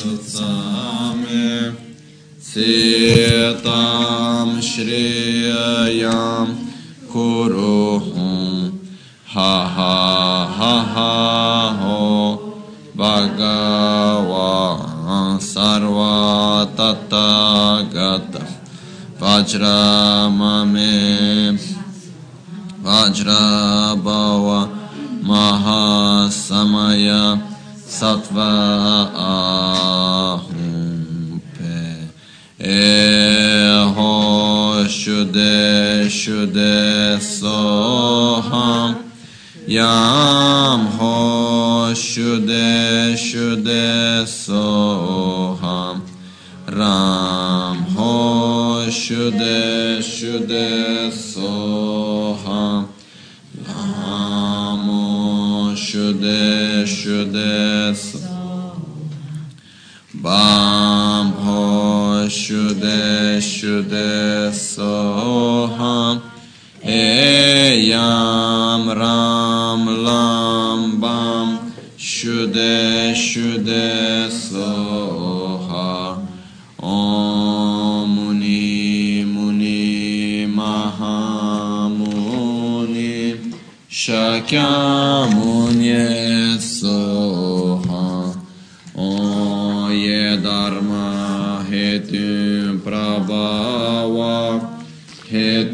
Sutsame Sitam Shriyayam Kuruhum Ha ha ha ha ho Bhagavan Sarva Tathagata Vajramame Vajrabhava Mahasamaya Sattva Eho Shude Shude Soham Yam Ho Shude Shude Soham Ram Ho Shude Shude Soham Namo Shude Shude Soham şude şude soham Eyam ram lam bam. Şude şude soha Omuni muni Muni mahamuni şakam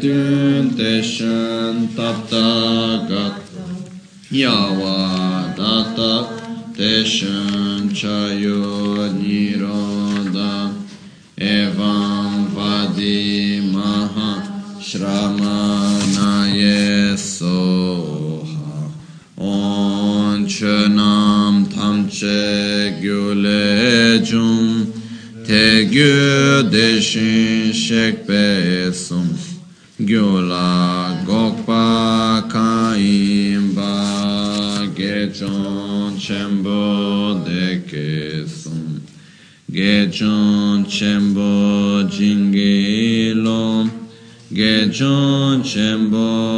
Hetun Teshan Tattagat Yavadata Teshan Chayo Niroda Evam Vadi Maha Shramanaye Soha On Chönam Tamche Gyulejum Te Gyu Deshin Shekpe Gyula Gokpa Kaimba Gechon Chembo Deke Sum Gechon Chembo Jingilom Gechon Chembo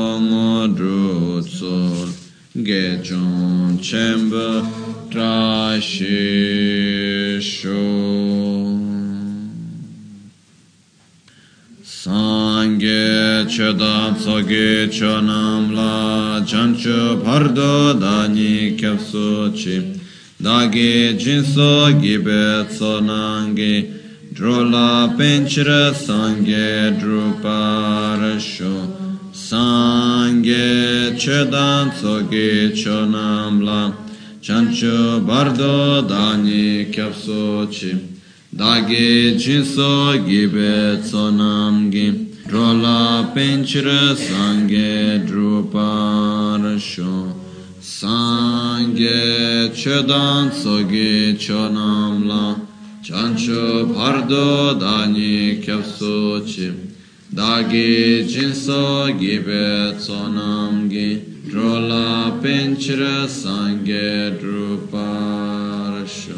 chi dagi jinso gibe tsonangi drola penchira sangye druparasho. Sangye chedam tsoge chonam la chancho bardo dani kyapso chi Dagi jinso gibe tsonamgi Drola penchira sangye druparasho Sangye chedan tsogi chonamla Chancho pardo dani kyapsochi Dagi jinso gibe tsonamgi Drola penchira sangye druparasho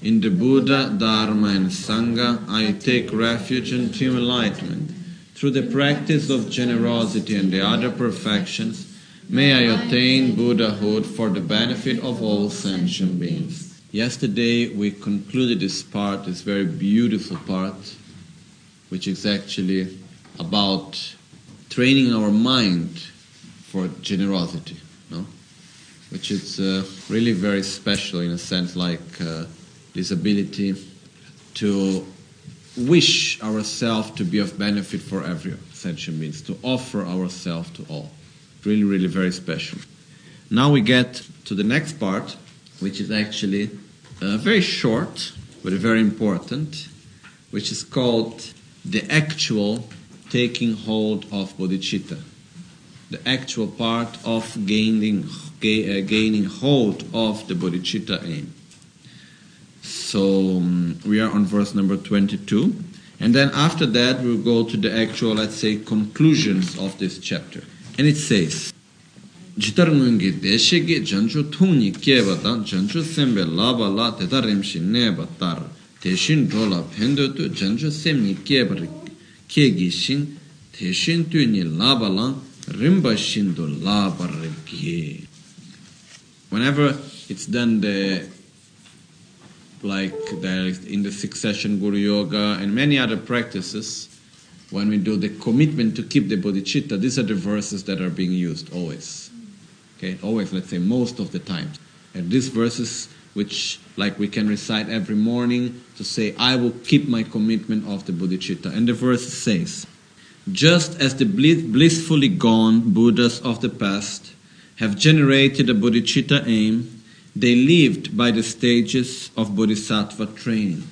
In the Buddha, Dharma, and Sangha, I take refuge into enlightenment. Through the practice of generosity and the other perfections, may I attain Buddhahood for the benefit of all sentient beings. Yesterday, we concluded this part, this very beautiful part, which is actually about training our mind for generosity, no? which is uh, really very special in a sense, like. Uh, this ability to wish ourselves to be of benefit for every sentient beings, to offer ourselves to all. Really, really very special. Now we get to the next part, which is actually uh, very short, but very important, which is called the actual taking hold of bodhicitta. The actual part of gaining, ga- uh, gaining hold of the bodhicitta aim. So um, we are on verse number 22. And then after that, we'll go to the actual, let's say, conclusions of this chapter. And it says, jitar ngungi deshegi janchu thungni kyebata janchu sembe laba la teta remshi neba tar teshin drola pendo tu janchu semni kyebar kyegi shin teshin tu ni laba lang rimba shin do laba rikye. Whenever it's done the like is in the succession Guru Yoga and many other practices, when we do the commitment to keep the bodhicitta, these are the verses that are being used always. Okay, always, let's say most of the time. And these verses which like we can recite every morning to say, I will keep my commitment of the bodhicitta. And the verse says, just as the blissfully gone Buddhas of the past have generated a bodhicitta aim, they lived by the stages of bodhisattva training.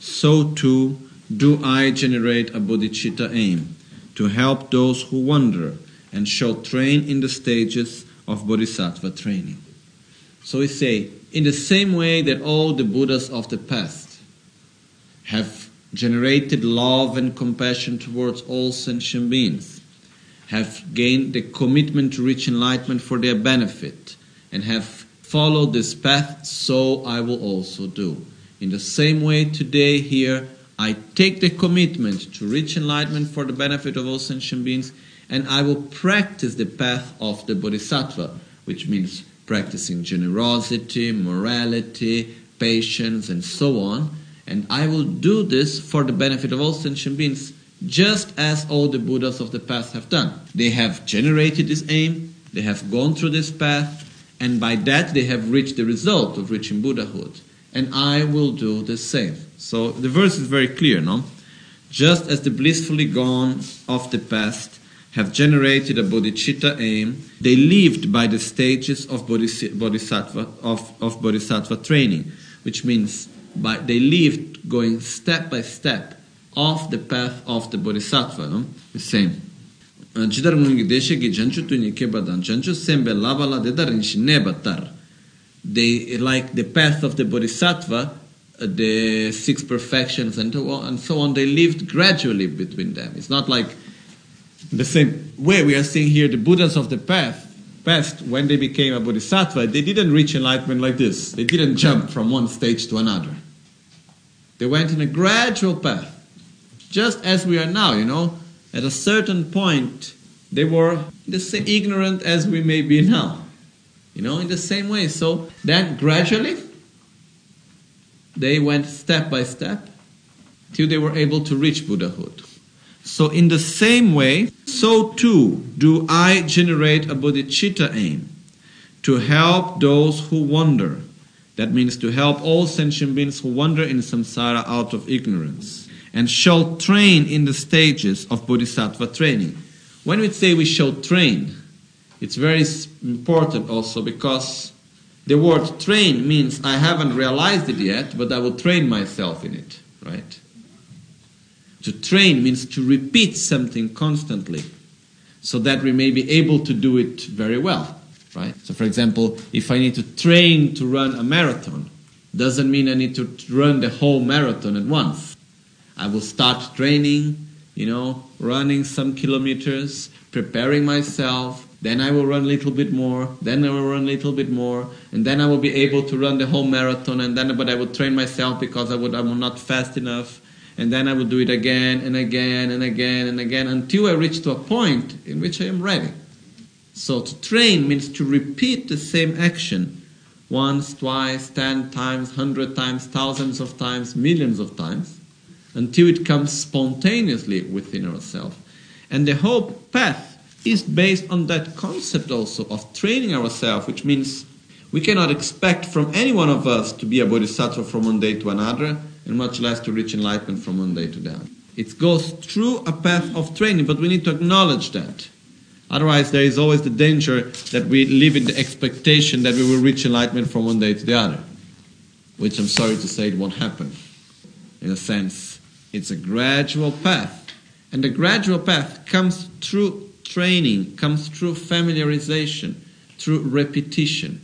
So too do I generate a bodhicitta aim to help those who wander and shall train in the stages of bodhisattva training. So we say, in the same way that all the Buddhas of the past have generated love and compassion towards all sentient beings, have gained the commitment to reach enlightenment for their benefit, and have followed this path, so I will also do. In the same way, today, here, I take the commitment to reach enlightenment for the benefit of all sentient beings, and I will practice the path of the Bodhisattva, which means practicing generosity, morality, patience, and so on. And I will do this for the benefit of all sentient beings, just as all the Buddhas of the past have done. They have generated this aim, they have gone through this path, and by that they have reached the result of reaching Buddhahood. And I will do the same. So the verse is very clear, no? Just as the blissfully gone of the past have generated a bodhicitta aim, they lived by the stages of bodhisattva, of, of bodhisattva training, which means by, they lived going step by step off the path of the bodhisattva, no? the same. Jidar ngungi deshe ki janchu tuni kebadan, janchu sembe labala dedarin shi nebatar. They, like the path of the bodhisattva, uh, the six perfections and so on, they lived gradually between them. It's not like the same way we are seeing here the Buddhas of the path past, when they became a bodhisattva, they didn't reach enlightenment like this. They didn't jump from one stage to another. They went in a gradual path, just as we are now, you know. At a certain point, they were the same ignorant as we may be now, you know, in the same way. So then gradually, they went step by step till they were able to reach Buddhahood. So, in the same way, so too do I generate a bodhicitta aim to help those who wander. That means to help all sentient beings who wander in samsara out of ignorance and shall train in the stages of bodhisattva training. When we say we shall train, it's very important also because the word train means I haven't realized it yet, but I will train myself in it, right? To train means to repeat something constantly so that we may be able to do it very well, right? So, for example, if I need to train to run a marathon, doesn't mean I need to run the whole marathon at once. I will start training, you know, running some kilometers, preparing myself, then I will run a little bit more, then I will run a little bit more, and then I will be able to run the whole marathon, and then but I will train myself because I would I will not fast enough, and then I will do it again and again and again and again until I reach to a point in which I am ready. So to train means to repeat the same action once, twice, ten times, hundred times, thousands of times, millions of times until it comes spontaneously within ourselves. And the whole path is based on that concept also of training ourselves, which means we cannot expect from any one of us to be a bodhisattva from one day to another and much less to reach enlightenment from one day to the other. It goes through a path of training, but we need to acknowledge that. Otherwise, there is always the danger that we live in the expectation that we will reach enlightenment from one day to the other, which I'm sorry to say it won't happen. In a sense, it's a gradual path. And the gradual path comes through training, comes through familiarization, through repetition.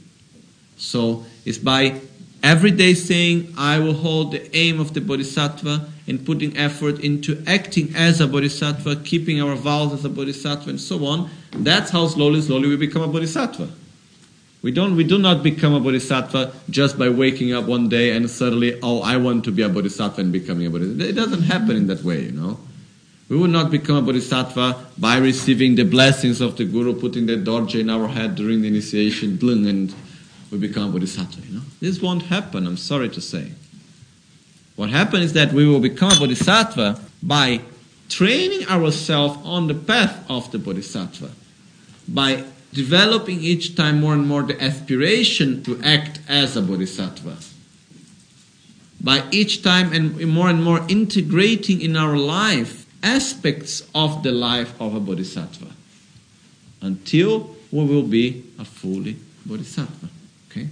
So it's by Every day saying, I will hold the aim of the bodhisattva and putting effort into acting as a bodhisattva, keeping our vows as a bodhisattva, and so on. That's how slowly, slowly we become a bodhisattva. We don't we do not become a bodhisattva just by waking up one day and suddenly, oh, I want to be a bodhisattva and becoming a bodhisattva. It doesn't happen in that way, you know. We will not become a bodhisattva by receiving the blessings of the guru, putting the dorje in our head during the initiation, and we become a bodhisattva. You know, this won't happen. I'm sorry to say. What happens is that we will become a bodhisattva by training ourselves on the path of the bodhisattva, by developing each time more and more the aspiration to act as a bodhisattva. By each time and more and more integrating in our life aspects of the life of a bodhisattva until we will be a fully bodhisattva. Okay?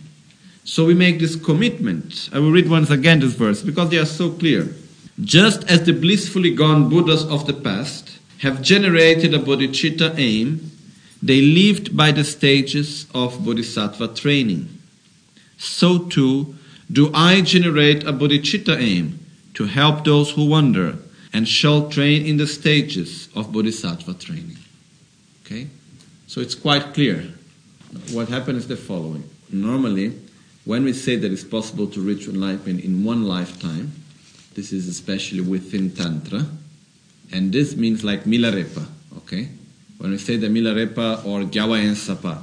So we make this commitment. I will read once again this verse because they are so clear. Just as the blissfully gone Buddhas of the past have generated a bodhicitta aim, they lived by the stages of bodhisattva training. So too do I generate a bodhicitta aim to help those who wander and shall train in the stages of bodhisattva training. Okay? So it's quite clear. What happens is the following. Normally, when we say that it's possible to reach enlightenment in one lifetime, this is especially within Tantra, and this means like Milarepa, okay? When we say the Milarepa or Gyalwa Ensapa,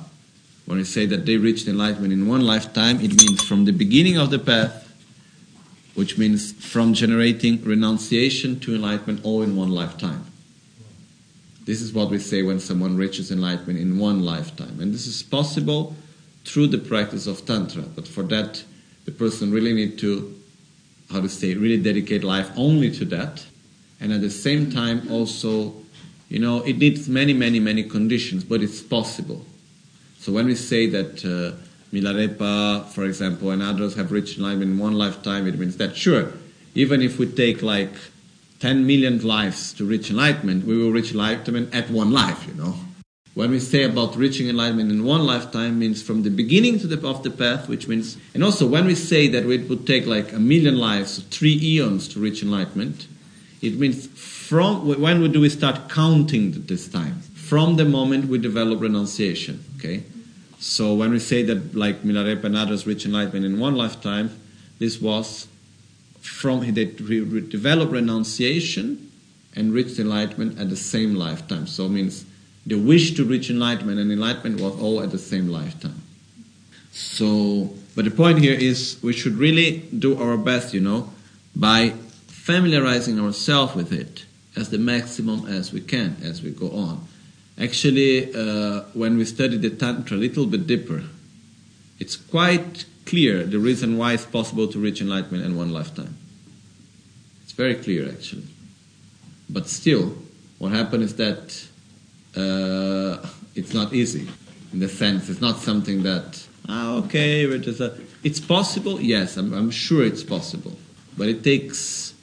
when we say that they reached enlightenment in one lifetime, it means from the beginning of the path, which means from generating renunciation to enlightenment all in one lifetime. This is what we say when someone reaches enlightenment in one lifetime. And this is possible through the practice of Tantra. But for that, the person really need to, how to say, really dedicate life only to that. And at the same time, also, you know, it needs many, many, many conditions, but it's possible. So when we say that uh, Milarepa, for example, and others have reached enlightenment in one lifetime, it means that sure, even if we take like 10 million lives to reach enlightenment, we will reach enlightenment at one life, you know. When we say about reaching enlightenment in one lifetime means from the beginning to the of the path, which means and also when we say that it would take like a million lives, three eons to reach enlightenment, it means from when do we start counting this time? From the moment we develop renunciation. Okay? So when we say that like Milarepa and others reach enlightenment in one lifetime, this was from he they developed renunciation and reached enlightenment at the same lifetime. So it means the wish to reach enlightenment and enlightenment was all at the same lifetime. So, but the point here is we should really do our best, you know, by familiarizing ourselves with it as the maximum as we can as we go on. Actually, uh, when we study the Tantra a little bit deeper, it's quite clear the reason why it's possible to reach enlightenment in one lifetime. It's very clear, actually. But still, what happens is that uh, it's not easy in the sense it's not something that ah okay we're just a, it's possible yes I'm, I'm sure it's possible but it takes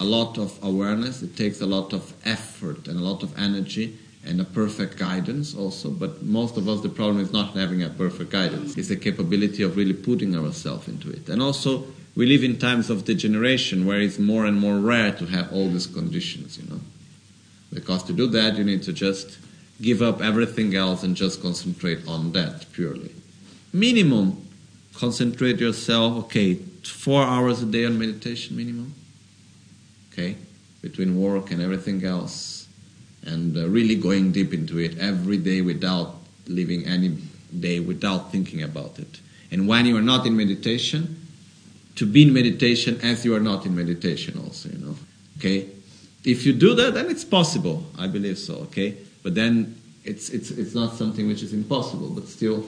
a lot of awareness it takes a lot of effort and a lot of energy and a perfect guidance also but most of us the problem is not having a perfect guidance. It's the capability of really putting ourselves into it. And also we live in times of degeneration where it's more and more rare to have all these conditions you know. Because to do that you need to just give up everything else and just concentrate on that purely. Minimum, concentrate yourself, okay, four hours a day on meditation minimum, okay, between work and everything else, and uh, really going deep into it every day without living any day without thinking about it. And when you are not in meditation, to be in meditation as you are not in meditation also, you know, okay. If you do that, then it's possible. I believe so. Okay, but then it's, it's, it's not something which is impossible, but still,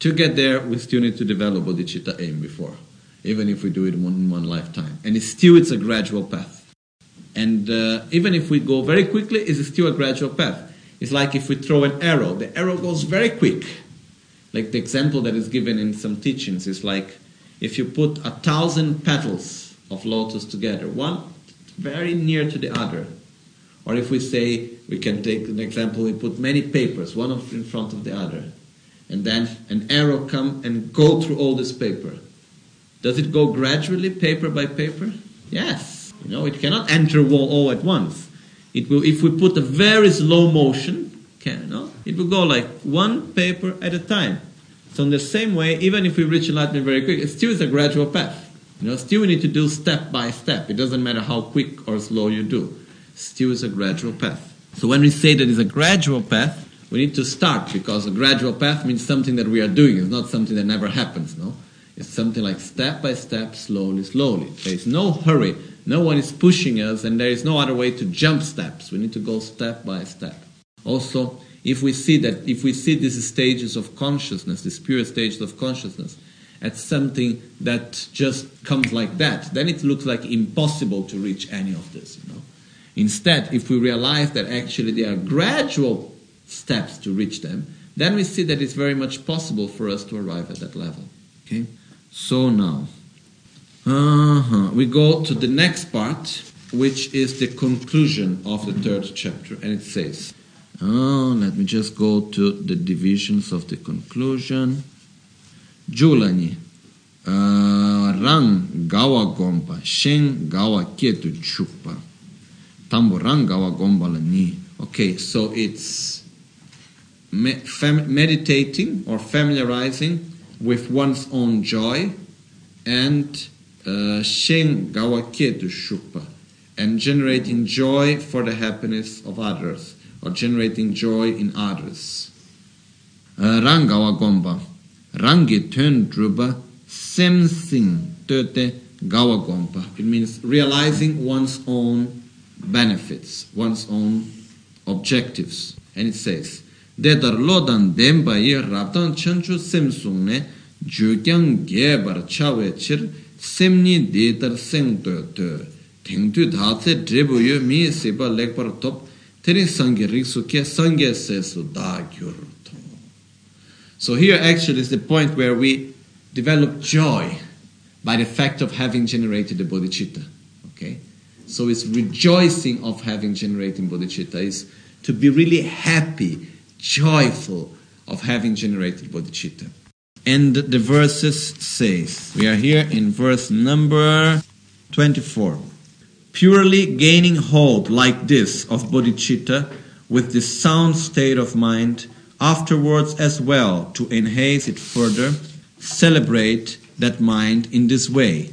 to get there, we still need to develop bodhicitta aim before, even if we do it one, in one lifetime. And it's still, it's a gradual path. And uh, even if we go very quickly, it's still a gradual path. It's like if we throw an arrow, the arrow goes very quick. Like the example that is given in some teachings is like if you put a thousand petals of lotus together, one very near to the other, or if we say, we can take an example, we put many papers, one in front of the other, and then an arrow come and go through all this paper. Does it go gradually, paper by paper? Yes. You know, it cannot enter all, all at once. It will, if we put a very slow motion, can, no? it will go like one paper at a time. So in the same way, even if we reach enlightenment very quick, it still is a gradual path. You know, still we need to do step by step. It doesn't matter how quick or slow you do still is a gradual path. So when we say that it's a gradual path, we need to start because a gradual path means something that we are doing. It's not something that never happens, no? It's something like step by step, slowly, slowly. There is no hurry. No one is pushing us, and there is no other way to jump steps. We need to go step by step. Also, if we see that, if we see these stages of consciousness, these pure stages of consciousness, as something that just comes like that, then it looks like impossible to reach any of this. You know. Instead, if we realize that actually there are gradual steps to reach them, then we see that it's very much possible for us to arrive at that level. Okay. So now, uh-huh. we go to the next part, which is the conclusion of the third chapter, and it says, oh, let me just go to the divisions of the conclusion. Julani, uh, rang gawa gompa, shen gawa ketu chukpa, tambo gawa gomba ni. Okay, so it's me- fam- meditating or familiarizing with one's own joy and shen gawa ketu shukpa and generating joy for the happiness of others or generating joy in others. Uh, rangawa gomba rangi tön druba sem sing töte gawa gomba. It means realizing one's own benefits, one's own objectives. And it says, Dedar lodan demba ye rabdan chanchu semsungne jukyang gebar chawe chir semni seng dhatse drebu yo top da gyur to. So here actually is the point where we develop joy by the fact of having generated the bodhicitta. Okay? So it's rejoicing of having generated bodhicitta is to be really happy joyful of having generated bodhicitta. And the verses says, we are here in verse number 24. Purely gaining hold like this of bodhicitta with this sound state of mind, afterwards as well to enhance it further, celebrate that mind in this way.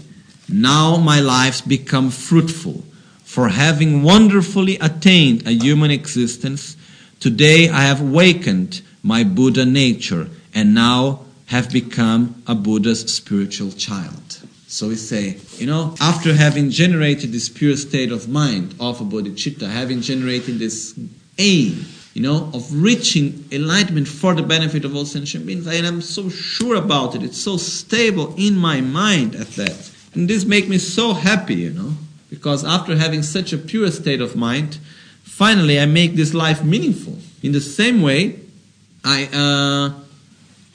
Now my lives become fruitful, for having wonderfully attained a human existence, Today I have awakened my Buddha nature and now have become a Buddha's spiritual child. So we say, you know, after having generated this pure state of mind of a bodhicitta, having generated this aim, you know, of reaching enlightenment for the benefit of all sentient beings, and I'm so sure about it, it's so stable in my mind at that. And this makes me so happy, you know, because after having such a pure state of mind, finally I make this life meaningful. In the same way, I, uh,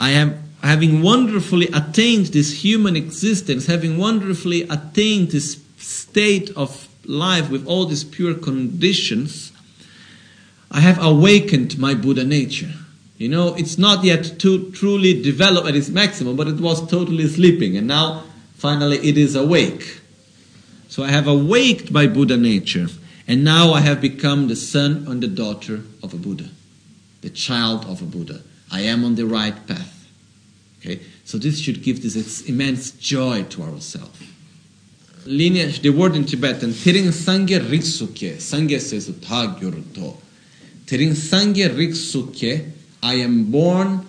I am having wonderfully attained this human existence, having wonderfully attained this state of life with all these pure conditions, I have awakened my Buddha nature. You know, it's not yet too, truly developed at its maximum, but it was totally sleeping, and now finally it is awake. So I have awaked my Buddha nature. And now I have become the son and the daughter of a Buddha, the child of a Buddha. I am on the right path. Okay, so this should give this immense joy to ourselves. Lineage, the word in Tibetan, Tering Sangye Riksuke, Sangye says Tagyurto. Tering Sangye Riksuke, I am born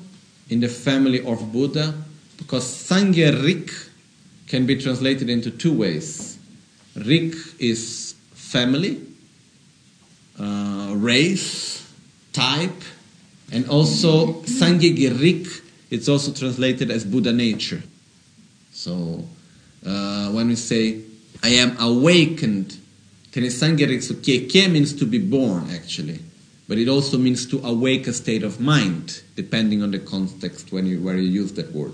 in the family of Buddha because Sangye Rik can be translated into two ways. Rik is family, uh, race, type, and also Sangegirik, it's also translated as Buddha nature. So uh, when we say, I am awakened, Tenesangerik, so Keke means to be born actually, but it also means to awake a state of mind, depending on the context when you, where you use that word.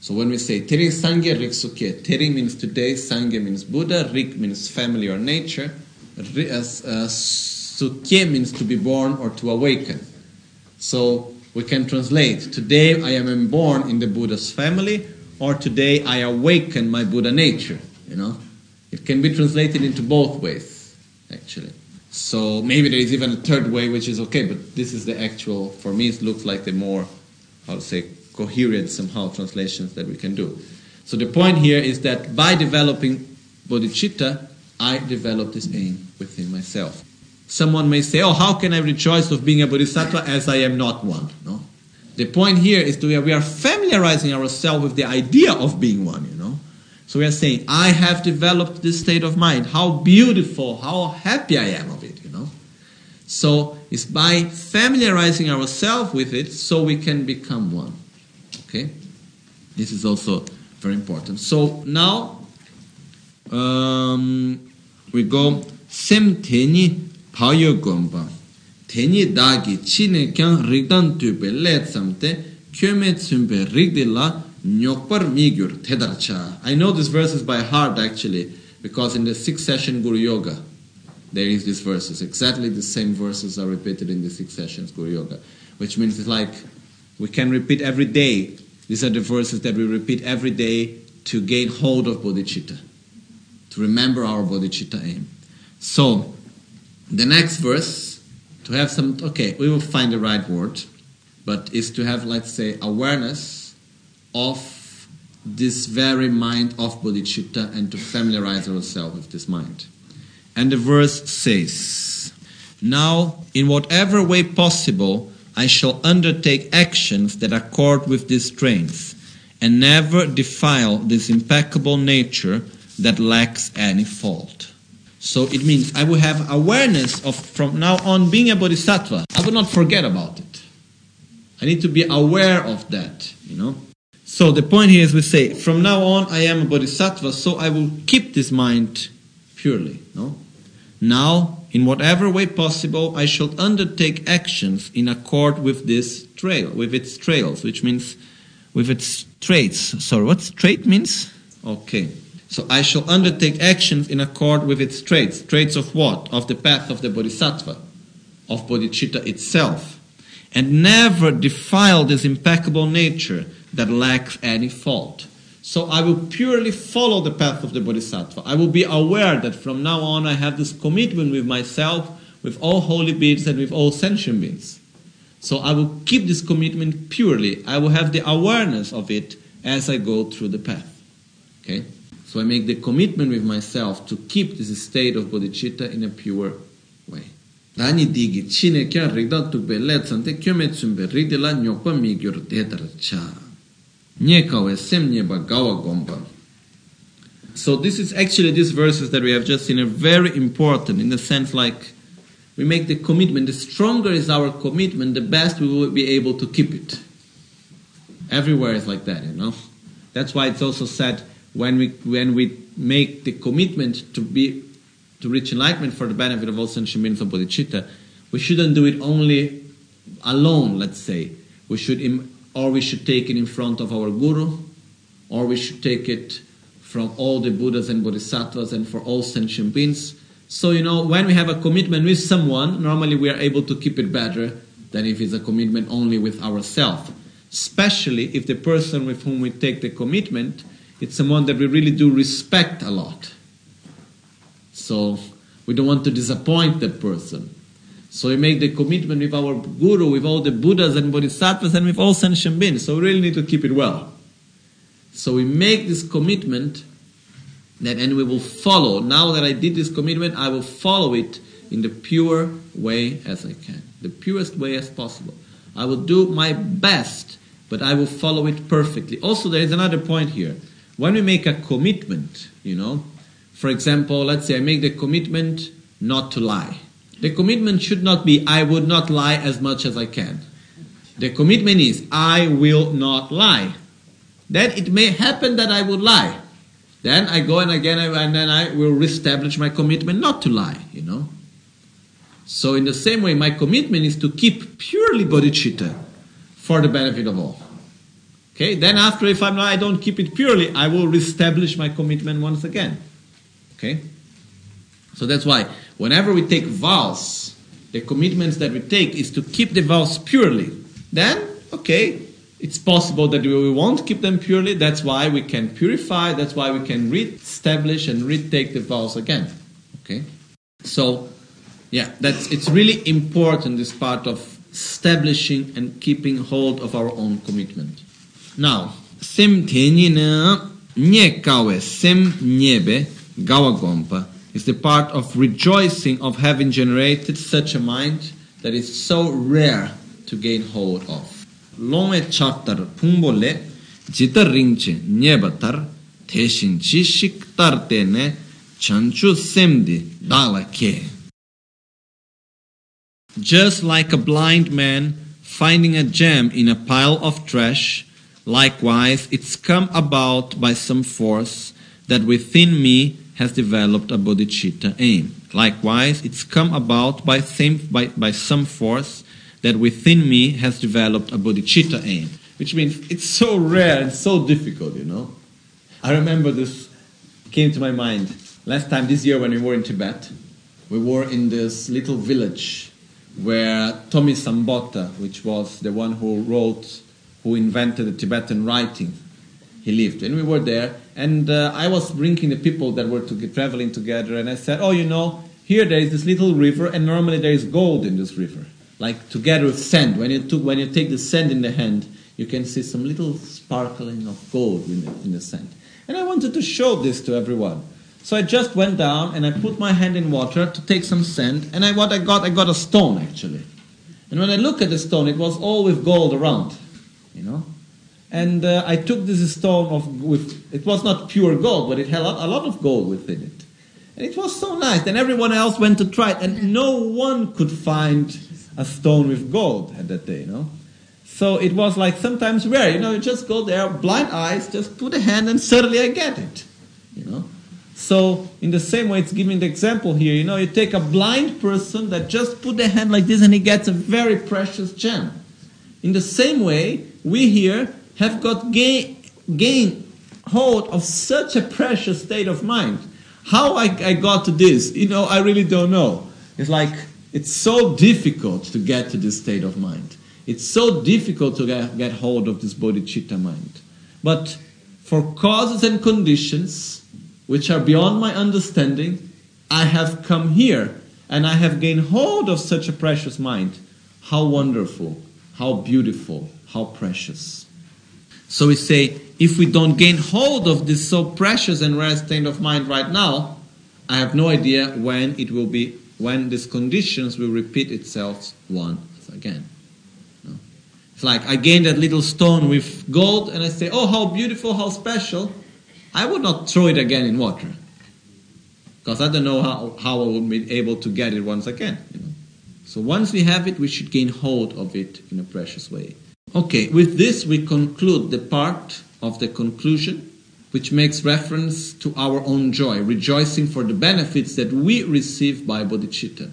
So when we say Tering Sangye Riksuke, Tering means today, Sangye means Buddha, Rik means family or nature, uh, Suke means to be born or to awaken. So we can translate today I am born in the Buddha's family, or today I awaken my Buddha nature. You know, it can be translated into both ways, actually. So maybe there is even a third way, which is okay, but this is the actual. For me, it looks like the more, to say, coherent somehow translations that we can do. So the point here is that by developing bodhicitta, I develop this aim within myself. Someone may say, Oh, how can I rejoice of being a bodhisattva as I am not one? No. The point here is that we are familiarizing ourselves with the idea of being one, you know. So we are saying, I have developed this state of mind. How beautiful, how happy I am of it, you know. So it's by familiarizing ourselves with it so we can become one. Okay? This is also very important. So now um, we go sem teni payo gomba. Teni dagi chine kyang rigdan tube le tsamte kyome tsumbe rigdi la nyokpar migyur tedarcha. I know this verse is by heart actually because in the sixth session Guru Yoga there is these verses. Exactly the same verses are repeated in the six sessions Guru Yoga, which means it's like we can repeat every day. These are the verses that we repeat every day to gain hold of bodhicitta, to remember our bodhicitta aim. So, the next verse, to have some, okay, we will find the right word, but is to have, let's say, awareness of this very mind of bodhicitta and to familiarize ourselves with this mind. And the verse says, Now, in whatever way possible, I shall undertake actions that accord with these trains, and never defile this impeccable nature that lacks any fault. So it means I will have awareness of from now on being a bodhisattva. I will not forget about it. I need to be aware of that, you know. So the point here is we say, from now on I am a bodhisattva, so I will keep this mind purely, no? Now, in whatever way possible, I shall undertake actions in accord with this trail, with its trails, which means with its traits. Sorry, what trait means? Okay. So I shall undertake actions in accord with its traits. Traits of what? Of the path of the bodhisattva, of bodhicitta itself. And never defile this impeccable nature that lacks any fault. So I will purely follow the path of the bodhisattva. I will be aware that from now on I have this commitment with myself, with all holy beings, and with all sentient beings. So I will keep this commitment purely. I will have the awareness of it as I go through the path. Okay? So I make the commitment with myself to keep this state of bodhicitta in a pure way. Dani digi chine kya rigda tukbe le tsante kyo me tsumbe rigdi la nyokpa mi gyur cha. Nye kawe sem nye ba gawa gomba. So this is actually these verses that we have just seen are very important in the sense like we make the commitment. The stronger is our commitment, the best we will be able to keep it. Everywhere is like that, you know. That's why it's also said when we when we make the commitment to be to reach enlightenment for the benefit of all sentient beings of bodhicitta, we shouldn't do it only alone. Let's say we should, Im- or we should take it in front of our guru, or we should take it from all the Buddhas and Bodhisattvas and for all sentient beings. So you know, when we have a commitment with someone, normally we are able to keep it better than if it's a commitment only with ourselves. Especially if the person with whom we take the commitment it's someone that we really do respect a lot. So we don't want to disappoint that person. So we make the commitment with our guru, with all the Buddhas and Bodhisattvas, and with all sentient beings. So we really need to keep it well. So we make this commitment that, and we will follow. Now that I did this commitment, I will follow it in the pure way as I can, the purest way as possible. I will do my best, but I will follow it perfectly. Also, there is another point here. When we make a commitment, you know, for example, let's say I make the commitment not to lie. The commitment should not be, I would not lie as much as I can. The commitment is, I will not lie. Then it may happen that I would lie. Then I go and again, and then I will reestablish my commitment not to lie, you know. So, in the same way, my commitment is to keep purely bodhicitta for the benefit of all. Okay, then after, if I'm, not, I don't keep it purely, I will reestablish my commitment once again. Okay? So that's why whenever we take vows, the commitments that we take is to keep the vows purely. Then, okay, it's possible that we won't keep them purely. That's why we can purify. That's why we can re-establish and retake the vows again. Okay? So, yeah, that's it's really important this part of establishing and keeping hold of our own commitment. Now, sem tenyi na nye kawe, sem niebe gawagompa is the part of rejoicing of having generated such a mind that is so rare to gain hold of. Longe chapter pumbole jitar ringche nyebatar teshin chishik tar tene chanchu semdi dalake. Just like a blind man finding a gem in a pile of trash, likewise it's come about by some force that within me has developed a bodhicitta aim. Likewise, it's come about by, same, by, by some force that within me has developed a bodhicitta aim. Which means it's so rare and so difficult, you know. I remember this came to my mind last time this year when we were in Tibet. We were in this little village where Thonmi Sambhota, which was the one who wrote, who invented the Tibetan writing, he lived. And we were there, and uh, I was bringing the people that were to traveling together, and I said, "Oh, you know, here there is this little river, and normally there is gold in this river, like together with sand. When you took, when you take the sand in the hand, you can see some little sparkling of gold in the, in the sand." And I wanted to show this to everyone. So I just went down and I put my hand in water to take some sand, and I, what I got, I got a stone actually. And when I look at the stone, it was all with gold around, you know. And uh, I took this stone of with it was not pure gold, but it had a lot of gold within it. And it was so nice. And everyone else went to try it, and no one could find a stone with gold at that day, you know. So it was like sometimes rare, you know, you just go there, blind eyes, just put a hand, and suddenly I get it, you know. So in the same way, it's giving the example here. You know, you take a blind person that just put the hand like this, and he gets a very precious gem. In the same way, we here have got gain, gain hold of such a precious state of mind. How I, I got to this, you know, I really don't know. It's like it's so difficult to get to this state of mind. It's so difficult to get, get hold of this bodhicitta mind. But for causes and conditions which are beyond my understanding, I have come here and I have gained hold of such a precious mind. How wonderful, how beautiful, how precious. So we say, if we don't gain hold of this so precious and rare state of mind right now, I have no idea when it will be, when these conditions will repeat itself once again. No? It's like I gain that little stone with gold and I say, oh, how beautiful, how special. I would not throw it again in water. Because I don't know how, how I would be able to get it once again. You know? So once we have it, we should gain hold of it in a precious way. Okay, with this we conclude the part of the conclusion which makes reference to our own joy, rejoicing for the benefits that we receive by bodhicitta.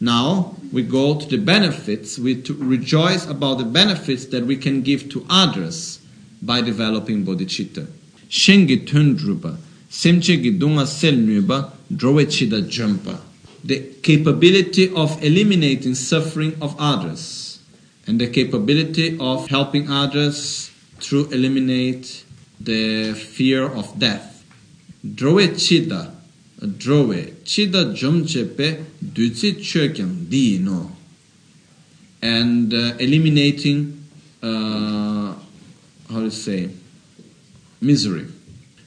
Now we go to the benefits, we to rejoice about the benefits that we can give to others by developing bodhicitta. Shingi tundruba, semchegi Gidunga sel nuba, drowechida jumpa. The capability of eliminating suffering of others and the capability of helping others through eliminate the fear of death. Drowe chida, drowe chida jomchepe duzi chokyang di no. And uh, eliminating, uh, how to say, misery.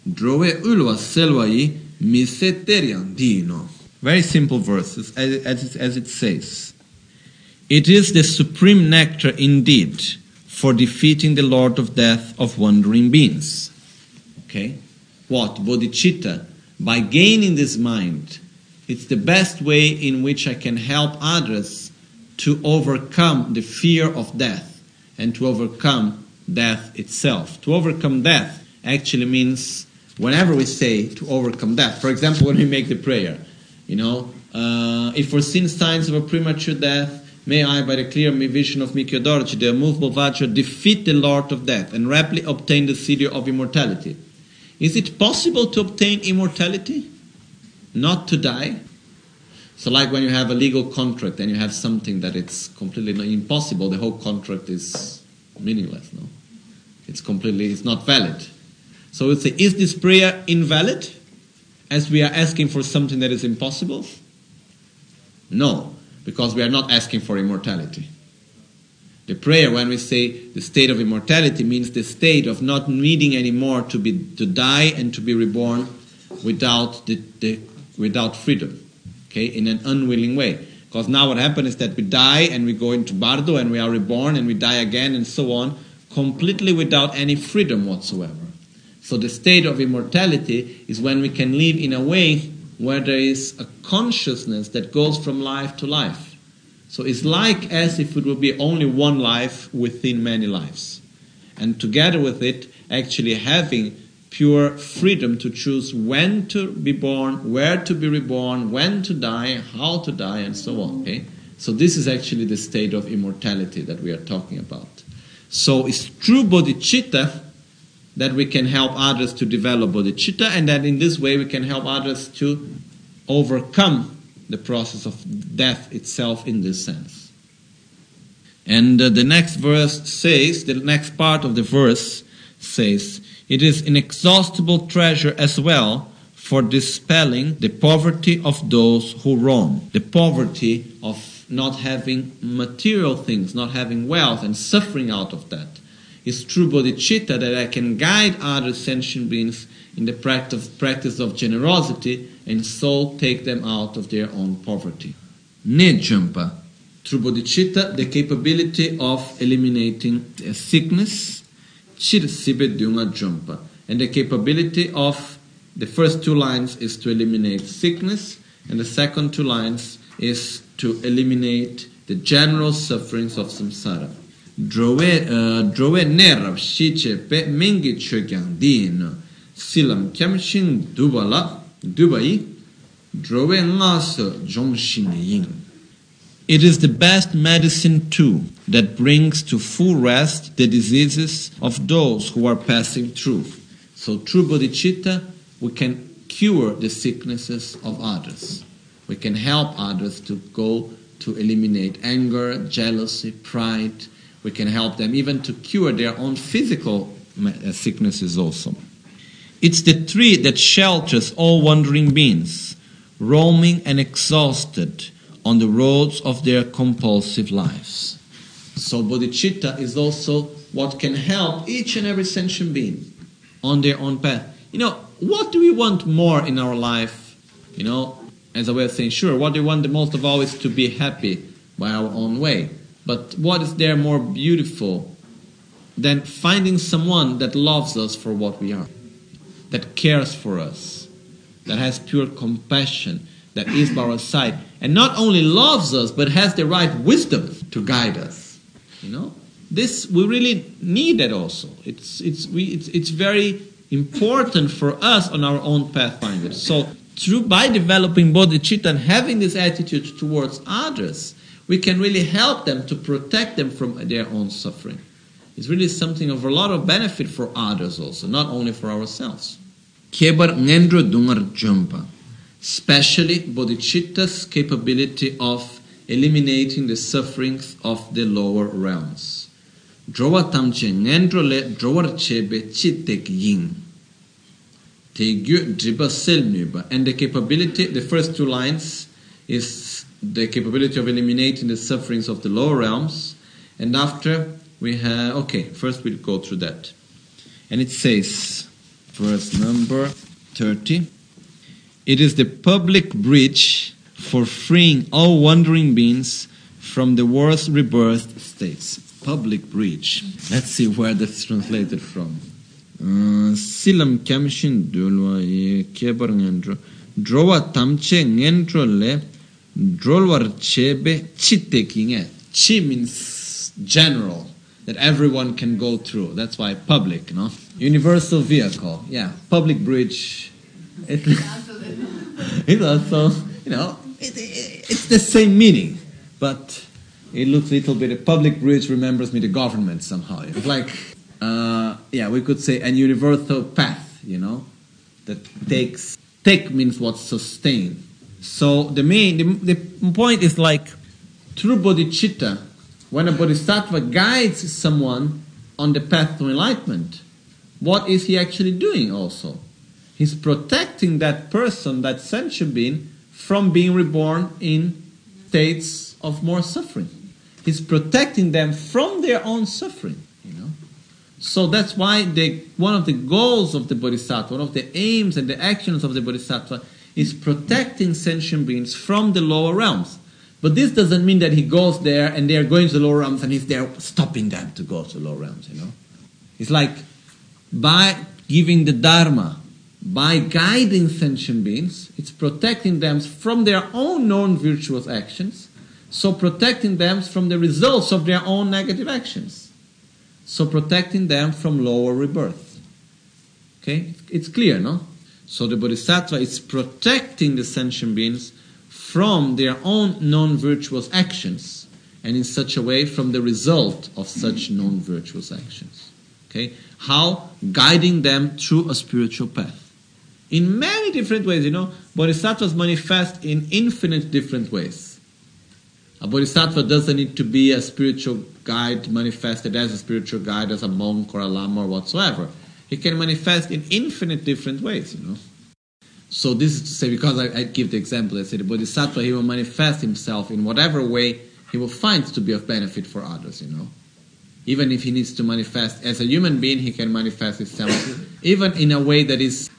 Drowe ulwa selwai miseterian di no. Very simple verses, as, as, as it says. It is the supreme nectar indeed for defeating the Lord of Death of wandering beings. Okay? What? Bodhicitta. By gaining this mind, it's the best way in which I can help others to overcome the fear of death and to overcome death itself. To overcome death actually means whenever we say to overcome death, for example, when we make the prayer, you know, uh, if foreseen signs of a premature death, May I, by the clear vision of Mikyo Dorji, the immovable Vajra, defeat the Lord of Death and rapidly obtain the city of immortality. Is it possible to obtain immortality? Not to die? So, like when you have a legal contract and you have something that it's completely impossible, the whole contract is meaningless. No, it's completely it's not valid. So we say, is this prayer invalid, as we are asking for something that is impossible? No, because we are not asking for immortality. The prayer, when we say the state of immortality, means the state of not needing anymore to, be, to die and to be reborn without the, the without freedom, okay, in an unwilling way. Because now what happens is that we die and we go into bardo and we are reborn and we die again and so on, completely without any freedom whatsoever. So the state of immortality is when we can live in a way where there is a consciousness that goes from life to life. So it's like as if it would be only one life within many lives. And together with it, actually having pure freedom to choose when to be born, where to be reborn, when to die, how to die, and so on. Okay? So this is actually the state of immortality that we are talking about. So it's true bodhicitta that we can help others to develop bodhicitta, and that in this way we can help others to overcome the process of death itself in this sense. And uh, the next verse says, the next part of the verse says, it is inexhaustible treasure as well for dispelling the poverty of those who roam, the poverty of not having material things, not having wealth, and suffering out of that. It's true bodhicitta that I can guide other sentient beings in the practice, of generosity and so take them out of their own poverty. Nejampa, through bodhicitta, the capability of eliminating sickness, chirsibe dunga jumpa, and the capability of the first two lines is to eliminate sickness, and the second two lines is to eliminate the general sufferings of samsara. Drove uh, drove nerav shiche pe mingi chokyang din silam kyamshin dubala dubai drove ngasa jongshin yin. It is the best medicine too that brings to full rest the diseases of those who are passing through. So through bodhicitta we can cure the sicknesses of others. We can help others to go to eliminate anger, jealousy, pride. We can help them even to cure their own physical uh, sicknesses also. It's the tree that shelters all wandering beings, roaming and exhausted on the roads of their compulsive lives. So bodhicitta is also what can help each and every sentient being on their own path. You know, what do we want more in our life? You know, as a way of saying, sure, what do we want the most of all is to be happy by our own way. But what is there more beautiful than finding someone that loves us for what we are, that cares for us, that has pure compassion, that is by our side, and not only loves us, but has the right wisdom to guide us. You know, this we really need that also. It's it's we it's, it's very important for us on our own pathfinder. So through by developing bodhicitta and having this attitude towards others, we can really help them to protect them from their own suffering. It's really something of a lot of benefit for others also, not only for ourselves. Ngendro especially bodhicitta's capability of eliminating the sufferings of the lower realms. Ngendro le chitek. Tegyu. And the capability, the first two lines, is the capability of eliminating the sufferings of the lower realms. And after we have, okay, first we'll go through that. And it says, verse number 30. It is the public bridge for freeing all wandering beings from the worst rebirth states. Public bridge. Let's see where that's translated from. Uh, Silam kamshin dulwa ye kebar ngendro. Drowa tamche ngendro le drolwar chebe chite kinge. Chi means general, that everyone can go through. That's why public, no? Universal vehicle. Yeah, public bridge. you know, so you know, it, it, it's the same meaning, but it looks a little bit. A public bridge remembers me the government somehow. It's like, uh, yeah, we could say a universal path. You know, that takes take means what sustain. So the main the, the point is like through bodhicitta, when a bodhisattva guides someone on the path to enlightenment, what is he actually doing also? He's protecting that person, that sentient being, from being reborn in states of more suffering. He's protecting them from their own suffering. You know, so that's why the, one of the goals of the bodhisattva, one of the aims and the actions of the bodhisattva, is protecting sentient beings from the lower realms. But this doesn't mean that he goes there and they are going to the lower realms and he's there stopping them to go to the lower realms, you know. It's like by giving the Dharma, by guiding sentient beings, it's protecting them from their own non virtuous actions, so protecting them from the results of their own negative actions. So protecting them from lower rebirth. Okay? It's clear, no? So the Bodhisattva is protecting the sentient beings from their own non virtuous actions and in such a way from the result of such non virtuous actions. Okay? How? Guiding them through a spiritual path. In many different ways, you know, bodhisattvas manifest in infinite different ways. A bodhisattva doesn't need to be a spiritual guide manifested as a spiritual guide, as a monk or a lama or whatsoever. He can manifest in infinite different ways, you know. So this is to say, because I, I give the example, I say the bodhisattva, he will manifest himself in whatever way he will find to be of benefit for others, you know. Even if he needs to manifest as a human being, he can manifest himself even in a way that is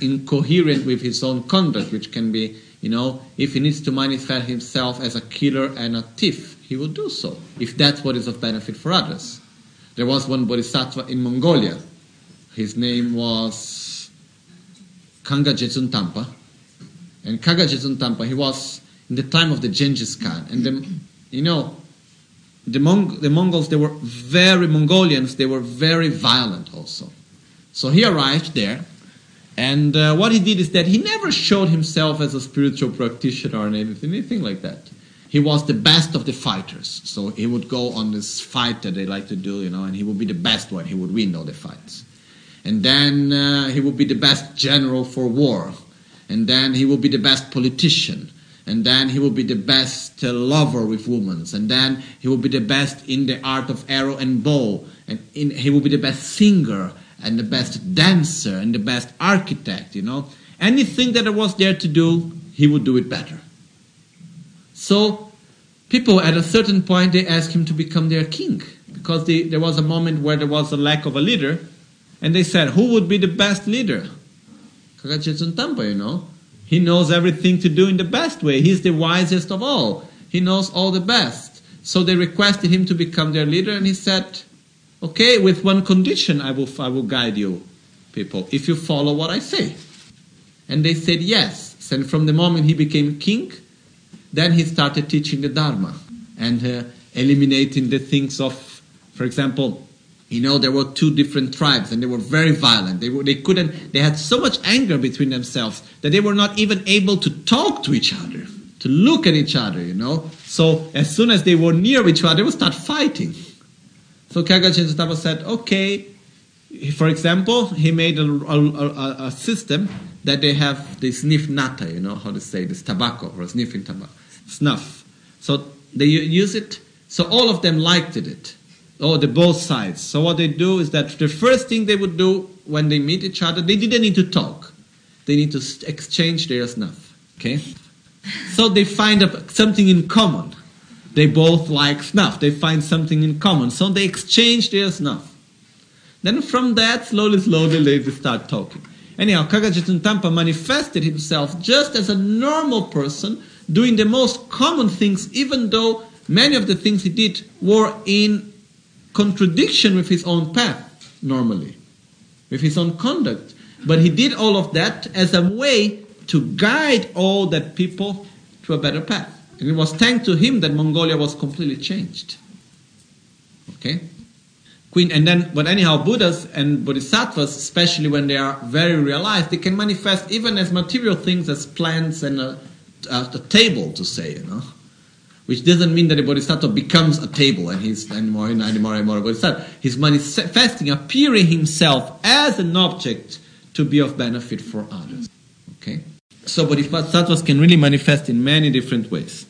incoherent with his own conduct, which can be, you know, if he needs to manifest himself as a killer and a thief, he will do so, if that's what is of benefit for others. There was one bodhisattva in Mongolia. His name was Kanga Jetsun Tampa. And Kanga Jetsun Tampa, he was in the time of the Genghis Khan. And the, you know, the, Mong- the Mongols, they were very, Mongolians, they were very violent also. So he arrived there, and uh, what he did is that he never showed himself as a spiritual practitioner or anything, anything like that. He was the best of the fighters. So he would go on this fight that they like to do, you know, and he would be the best one. He would win all the fights. And then uh, he will be the best general for war. And then he will be the best politician and then he will be the best uh, lover with women, and then he will be the best in the art of arrow and bow, and in, he will be the best singer, and the best dancer, and the best architect, you know. Anything that I was there to do, he would do it better. So, people at a certain point, they asked him to become their king, because they, there was a moment where there was a lack of a leader, and they said, who would be the best leader? Kagachetsun you know. He knows everything to do in the best way. He's the wisest of all. He knows all the best. So they requested him to become their leader, and he said, Okay, with one condition, I will, I will guide you, people, if you follow what I say. And they said yes. And from the moment he became king, then he started teaching the Dharma and uh, eliminating the things of, for example, you know, there were two different tribes and they were very violent. They, were, they couldn't, they had so much anger between themselves that they were not even able to talk to each other, to look at each other, you know. So as soon as they were near each other, they would start fighting. So Kagachin Sutapa said, okay, for example, he made a, a, a, system that they have, they sniff nata, you know how to say this, tobacco or sniffing tobacco, snuff. So they use it, so all of them liked it Oh, the both sides. So what they do is that the first thing they would do when they meet each other, they didn't need to talk. They need to exchange their snuff. Okay? So they find something in common. They both like snuff. They find something in common. So they exchange their snuff. Then from that, slowly, slowly, they start talking. Anyhow, Kagajitun Tampa manifested himself just as a normal person, doing the most common things, even though many of the things he did were in contradiction with his own path, normally, with his own conduct. But he did all of that as a way to guide all that people to a better path. And it was thanks to him that Mongolia was completely changed. Okay? Queen, and then, but anyhow, Buddhas and Bodhisattvas, especially when they are very realized, they can manifest even as material things as plants and a, a, table, to say, you know which doesn't mean that a bodhisattva becomes a table and he's anymore anymore and more bodhisattva. He's manifesting, appearing himself as an object to be of benefit for others. Okay? So bodhisattvas can really manifest in many different ways.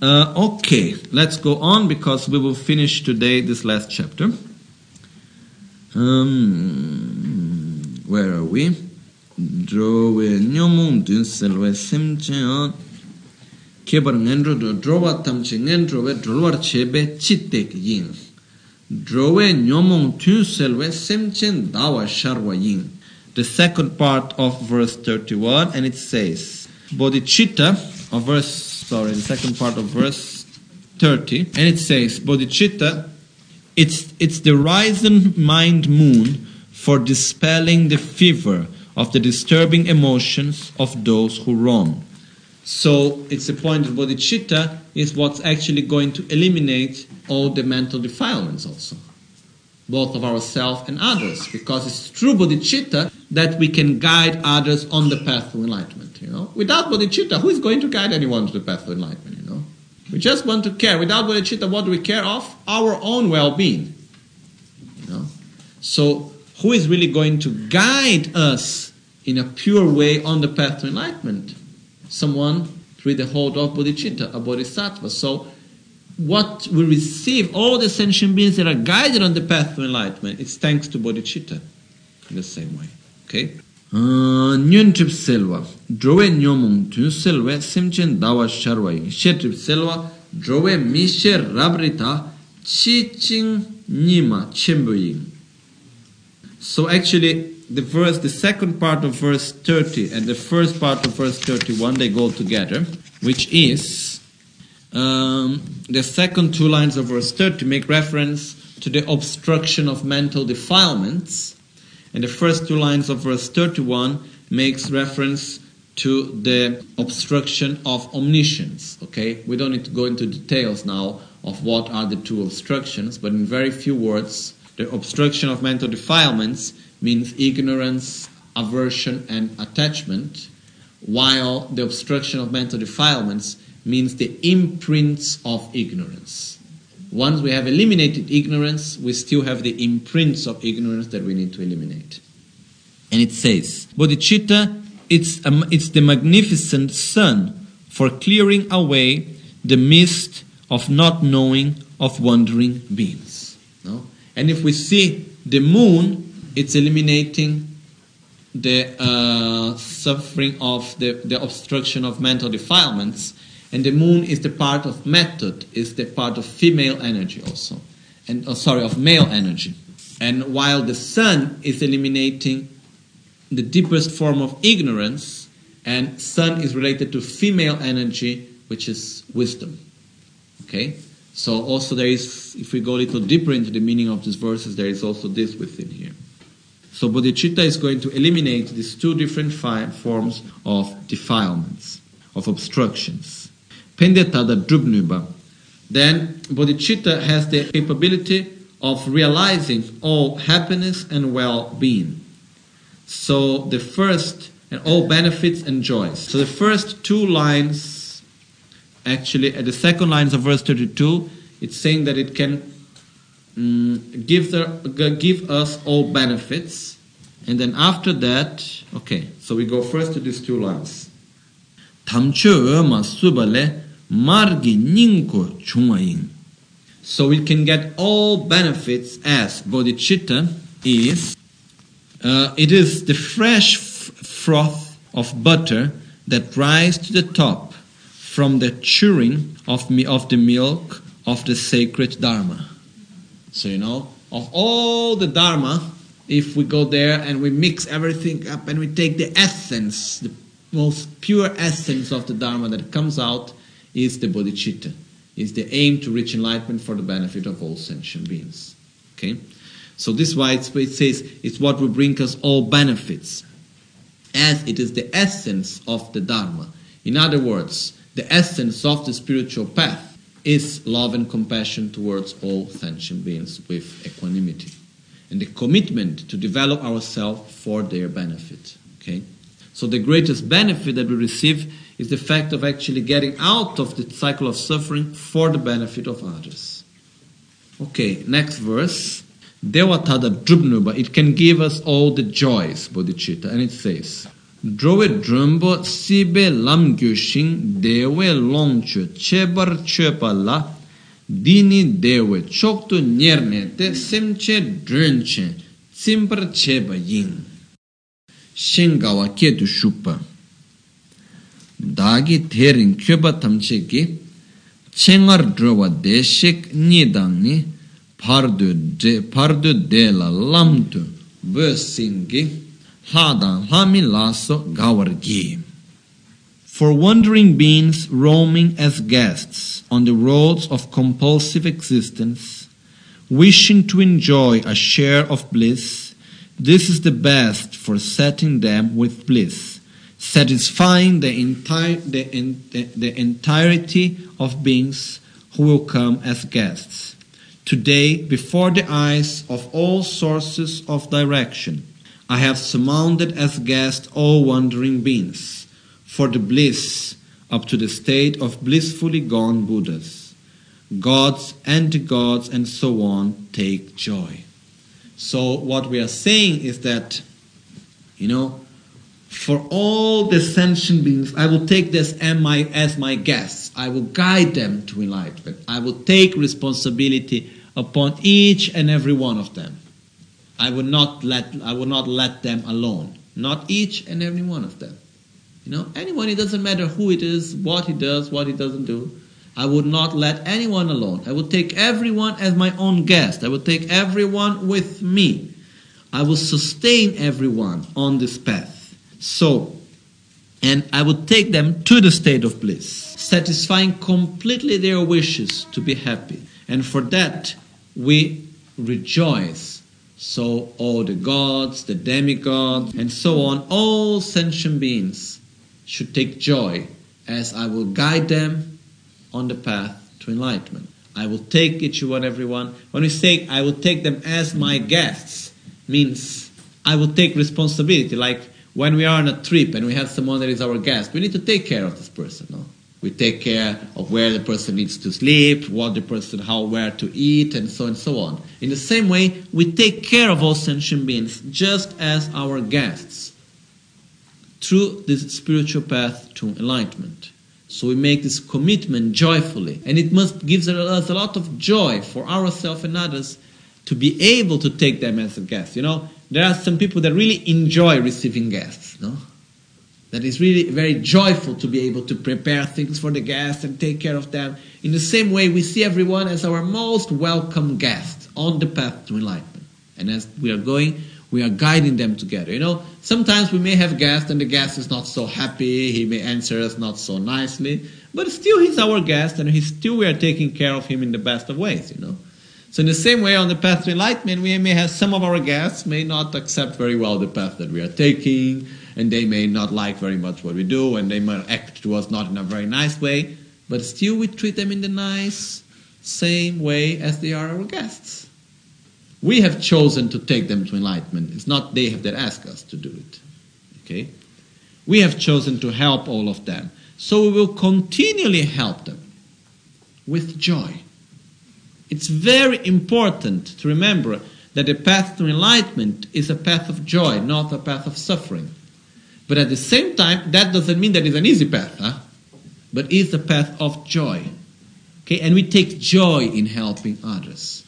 Uh, okay, let's go on because we will finish today this last chapter. Um, where are we? Kebar ngendro do drowa ngendro we drolwar chebe yin. Drowe nyomong tun selwe semchen dawa sharwa yin. the second part of verse 31, and it says, Bodhicitta, or verse, sorry, the second part of verse 30, and it says, Bodhicitta, it's, it's the risen mind moon for dispelling the fever of the disturbing emotions of those who roam. So it's a point that bodhicitta is what's actually going to eliminate all the mental defilements also, both of ourselves and others, because it's through bodhicitta that we can guide others on the path to enlightenment. You know, without bodhicitta, who is going to guide anyone to the path to enlightenment? You know, we just want to care. Without bodhicitta, what do we care of? Our own well-being. You know, so who is really going to guide us in a pure way on the path to enlightenment? Someone through the hold of bodhicitta, a bodhisattva. So, what we receive, all the sentient beings that are guided on the path to enlightenment, it's thanks to bodhicitta in the same way. Okay? Ah, nyun trip selwa, drove nyomung tun selwa, simchen dawa sharwa yin, she trip selwa, drove mishe rabrita, chi ching nima chembo. So actually, the verse, the second part of verse 30 and the first part of verse 31, they go together, which is um, the second two lines of verse 30 make reference to the obstruction of mental defilements, and the first two lines of verse 31 makes reference to the obstruction of omniscience. Okay, we don't need to go into details now of what are the two obstructions, but in very few words, the obstruction of mental defilements means ignorance, aversion, and attachment, while the obstruction of mental defilements means the imprints of ignorance. Once we have eliminated ignorance, we still have the imprints of ignorance that we need to eliminate. And it says, Bodhicitta, it's, a, it's the magnificent sun for clearing away the mist of not knowing of wandering beings. No? And if we see the moon it's eliminating the uh, suffering of the, the obstruction of mental defilements. And the moon is the part of method is the part of female energy also. And oh, sorry of male energy. And while the sun is eliminating the deepest form of ignorance and sun is related to female energy which is wisdom. Okay? So also there is if we go a little deeper into the meaning of these verses there is also this within here so bodhicitta is going to eliminate these two different fi- forms of defilements, of obstructions. Pendetada drubnuba. Then bodhicitta has the capability of realizing all happiness and well-being. So the first and all benefits and joys. So the first two lines, actually, at the second lines of verse 32, it's saying that it can mm, give, the, give us all benefits. And then after that, okay, so we go first to these two lines. So we can get all benefits as bodhicitta is. Uh, it is the fresh froth of butter that rise to the top from the churning of, mi- of the milk of the sacred Dharma. So, you know, of all the Dharma, if we go there and we mix everything up and we take the essence, the most pure essence of the Dharma that comes out is the bodhicitta, is the aim to reach enlightenment for the benefit of all sentient beings. Okay? So this is why it says it's what will bring us all benefits, as it is the essence of the Dharma. In other words, the essence of the spiritual path is love and compassion towards all sentient beings with equanimity. And the commitment to develop ourselves for their benefit. Okay? So the greatest benefit that we receive is the fact of actually getting out of the cycle of suffering for the benefit of others. Okay, next verse. Devatada drubnuba, it can give us all the joys, bodhicitta, and it says, Drove drumbo sibe lamgyushin dewe longchu chebar chepala dini dewe choktu nyerne te semche drunche tsimpar cheba yin. Shingawa ketu shupa. Dagi terin kyoba tamche ki chengar drowa deshik nidangni pardu de, pardu de la lamtu bösingi Hladan Hlamilaso Gawargi. For wandering beings roaming as guests on the roads of compulsive existence, wishing to enjoy a share of bliss, this is the best for setting them with bliss, satisfying the, entire, the, the, the entirety of beings who will come as guests. Today, before the eyes of all sources of direction, I have surmounted as guest all wandering beings for the bliss up to the state of blissfully gone Buddhas. Gods, anti-gods, and so on take joy. So what we are saying is that, you know, for all the sentient beings, I will take this as my, as my guests. I will guide them to enlightenment. I will take responsibility upon each and every one of them. I would not let I will not let them alone. Not each and every one of them. You know, anyone, it doesn't matter who it is, what he does, what he doesn't do. I would not let anyone alone. I would take everyone as my own guest. I would take everyone with me. I will sustain everyone on this path. So, and I would take them to the state of bliss, satisfying completely their wishes to be happy. And for that, we rejoice. So, all the gods, the demigods, and so on, all sentient beings should take joy as I will guide them on the path to enlightenment. I will take each one, everyone. When we say I will take them as my guests, means I will take responsibility. Like when we are on a trip and we have someone that is our guest, we need to take care of this person. No? We take care of where the person needs to sleep, what the person, how, where to eat, and so and so on. In the same way, we take care of all sentient beings just as our guests through this spiritual path to enlightenment. So we make this commitment joyfully, and it must give us a lot of joy for ourselves and others to be able to take them as a guest. You know, there are some people that really enjoy receiving guests. No, that is really very joyful to be able to prepare things for the guests and take care of them. In the same way, we see everyone as our most welcome guest on the path to enlightenment. And as we are going, we are guiding them together. You know, sometimes we may have guests and the guest is not so happy, he may answer us not so nicely, but still he's our guest and he's still we are taking care of him in the best of ways, you know. So in the same way on the path to enlightenment, we may have some of our guests may not accept very well the path that we are taking, and they may not like very much what we do, and they might act to us not in a very nice way, but still we treat them in the nice, same way as they are our guests. We have chosen to take them to enlightenment. It's not they have that ask us to do it. Okay? We have chosen to help all of them. So we will continually help them with joy. It's very important to remember that the path to enlightenment is a path of joy, not a path of suffering. But at the same time, that doesn't mean that it's an easy path, huh? but it's a path of joy. Okay, and we take joy in helping others.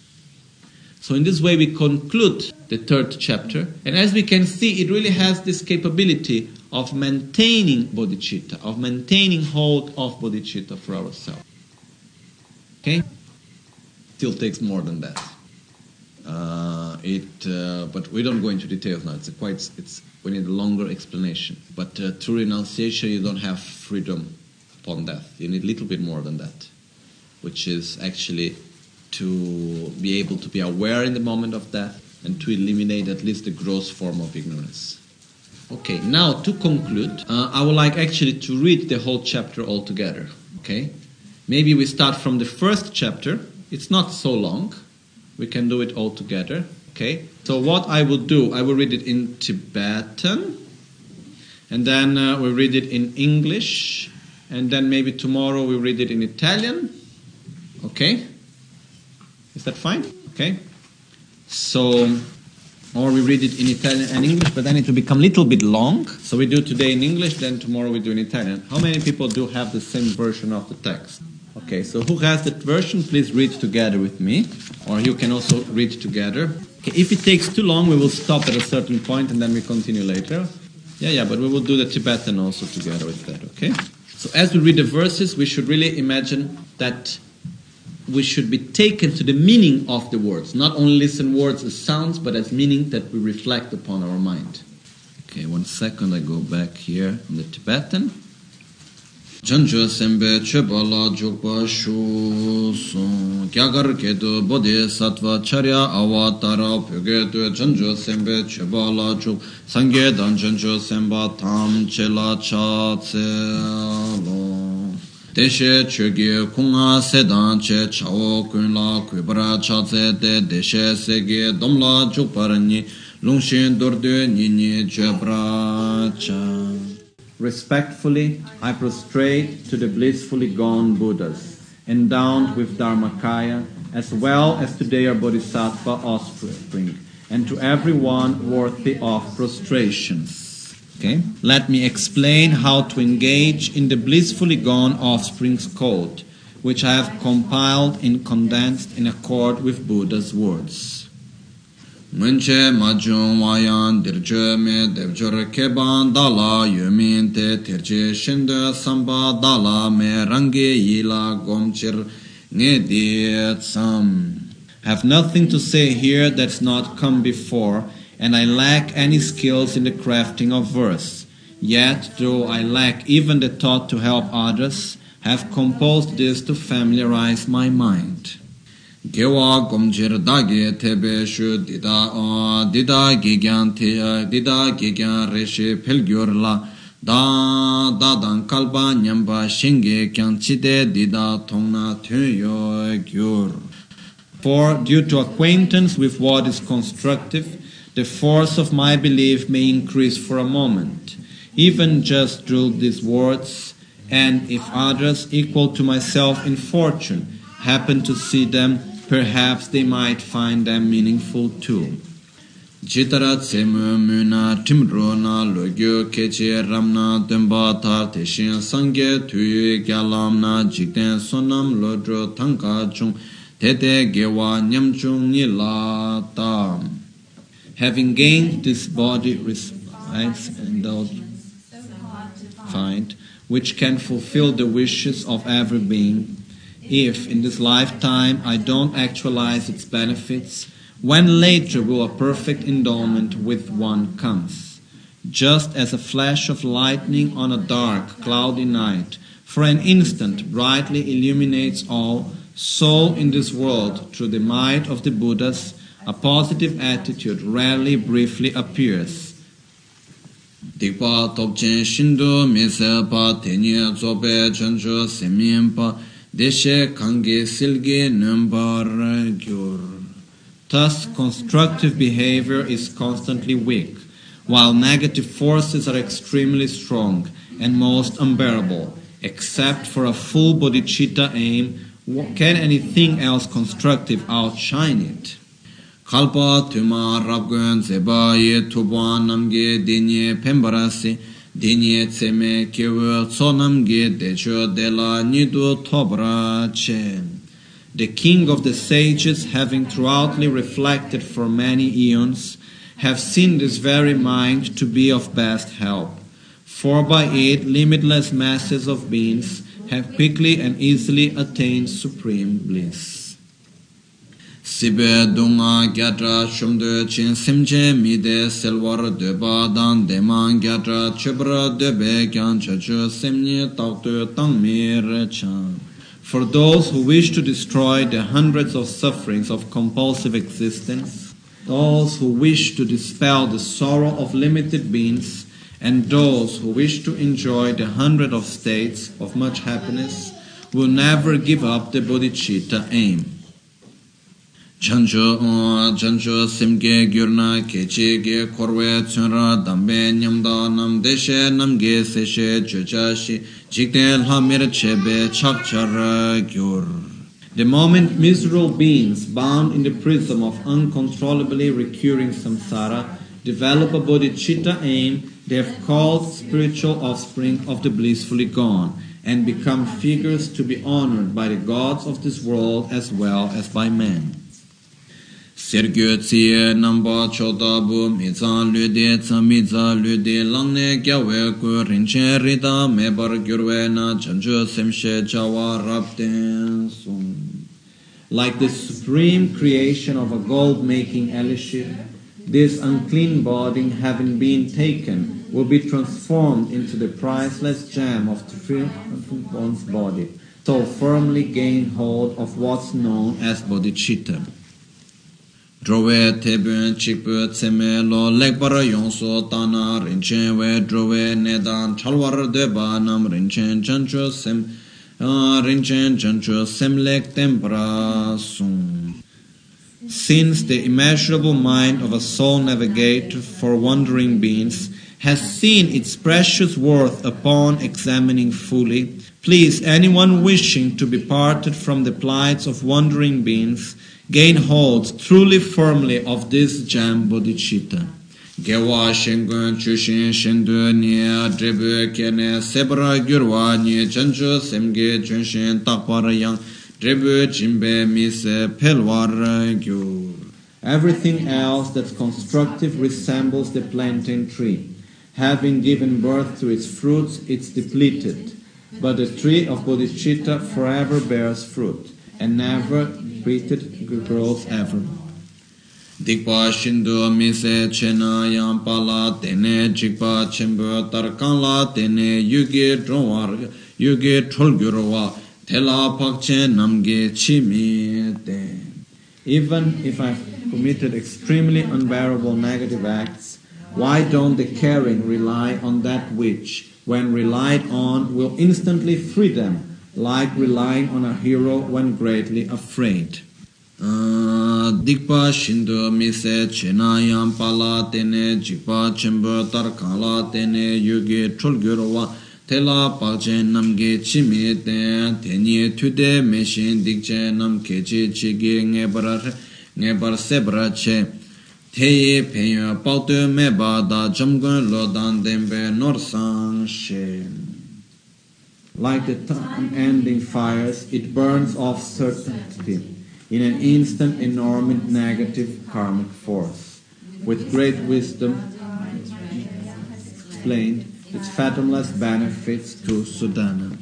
So in this way we conclude the third chapter. And as we can see, it really has this capability of maintaining bodhicitta, of maintaining hold of bodhicitta for ourselves. Okay? Still takes more than that. Uh, it, uh, but we don't go into details now. It's quite, it's we need a longer explanation. But uh, through renunciation, you don't have freedom upon death. You need a little bit more than that, which is actually to be able to be aware in the moment of death and to eliminate at least the gross form of ignorance. Okay, now to conclude, uh, I would like actually to read the whole chapter all together. Okay, maybe we start from the first chapter. It's not so long. We can do it all together. Okay, so what I will do, I will read it in Tibetan, and then uh, we read it in English, and then maybe tomorrow we read it in Italian. Okay. Is that fine? Okay. So, or we read it in Italian and English, but then it will become a little bit long. So we do today in English, then tomorrow we do in Italian. How many people do have the same version of the text? Okay, so who has that version, please read together with me, or you can also read together. If it takes too long, we will stop at a certain point and then we continue later. Yeah, yeah, but we will do the Tibetan also together with that, okay? So as we read the verses, we should really imagine that we should be taken to the meaning of the words, not only listen words as sounds, but as meaning that we reflect upon our mind. Okay. one second, I go back here in the Tibetan. Chancho sembe cheba la jokpa shu sung Kyagar ketu bodhi sattva charya avatara Pyoge tu chancho sembe cheba la jok. Sangye dan chancho semba tam che la cha tse lo. Deshe choge kunga sedan che chao kun la Kuibara cha tse de deshe sege dom la jokpa rani Lungshin dorde nini jebra cha Respectfully, I prostrate to the blissfully gone Buddhas, endowed with Dharmakaya, as well as to their Bodhisattva offspring, and to everyone worthy of prostrations. Okay? Let me explain how to engage in the blissfully gone offspring's code, which I have compiled and condensed in accord with Buddha's words. Mwenche majung wayan dirje me devjor keban dala yumin te terje shende samba dala me rangi yila gomchir nge tsam. Have nothing to say here that's not come before, and I lack any skills in the crafting of verse. Yet, though I lack even the thought to help others, have composed this to familiarize my mind. Gewa gomjir dagi tebe shu dida dida gigyan te dida gigyan reshe pelgyor la. Da da dan kalba nyamba shinge kyan chide dida tongna tyo gyur. For due to acquaintance with what is constructive the force of my belief may increase for a moment. Even just through these words and if others equal to myself in fortune happen to see them, perhaps they might find them meaningful too. Jitara tsemu muna timro na logyo keche ramna tenpa tar teshin sangye tuyu gyalam na jikten sonam lodro tangka chung tete gewa nyamchung nila tam. Having gained this body resides and find which can fulfill the wishes of every being if in this lifetime I don't actualize its benefits, when later will a perfect endowment with one comes? Just as a flash of lightning on a dark, cloudy night for an instant brightly illuminates all, so in this world, through the might of the Buddhas, a positive attitude rarely briefly appears. Dikpa topchen shindo pa tenye zobe chancho semin deshe kange silge gyur. Thus, constructive behavior is constantly weak, while negative forces are extremely strong and most unbearable. Except for a full bodhicitta aim, can anything else constructive outshine it? Kalpa tuma rabgun zeba ye tuba namge denye pembarasi Tseme decho nidu tobra. The king of the sages, having throughoutly reflected for many eons, have seen this very mind to be of best help. For by it limitless masses of beings have quickly and easily attained supreme bliss. Sibe dunga gyatra shumde chin simche mide dan deman gyatra kyan chachu mir chan. For those who wish to destroy the hundreds of sufferings of compulsive existence, those who wish to dispel the sorrow of limited beings, and those who wish to enjoy the hundred of states of much happiness, will never give up the bodhicitta aim. Chancho chancho simge gyurna kechi ge korwe tsunra dambe nyamda nam deshe seshe lhamir chebe chakchara gyur The moment miserable beings bound in the prism of uncontrollably recurring samsara develop a bodhicitta aim, they have called spiritual offspring of the blissfully gone and become figures to be honored by the gods of this world as well as by men. Sergyo tsiye namba choda bu mi zan lu de tsa mi za lu de lang ne kya we ku rin chen ri da me bar gyur na chan chu sem she jawa rab ten sum like the supreme creation of a gold making elishir this unclean body having been taken will be transformed into the priceless gem of the one's body, so firmly gain hold of what's known as bodhicitta. Drove chikpu tseme lo tana rinchen we drove nedan chalwar deba nam rinchen chancho sem rinchen chancho semlek tempra sum. Since the immeasurable mind of a soul navigator for wandering beings has seen its precious worth upon examining fully, please anyone wishing to be parted from the plights of wandering beings gain hold truly firmly of this gem bodhicitta. Gewa shengun dribu sebra gyurwa yang dribu. Everything else that's constructive resembles the plantain tree. Having given birth to its fruits, it's depleted. But the tree of bodhicitta forever bears fruit and never repeated grows ever. Dikpa shindu mise chena yang pala tene jikpa chenpo tarkan la tene yuge drongwar yuge cholgyurwa tela pakche namge chimi te. Even if I've committed extremely unbearable negative acts, why don't the caring rely on that which, when relied on, will instantly free them, like relying on a hero when greatly afraid? dikpa shindu mise chena yang pala tene jikpa chenpo tarkala tene yuge cholgyurwa tela pakche namge chimi ten tenye tude meshin dikche nam keche chige ngebar sebra che teye penyo pakto meba da jamgun lo dan denbe nor sang she Like the unending fires, it burns off certainty in an instant enormous negative karmic force. With great wisdom, explained its fathomless benefits to Sudhana.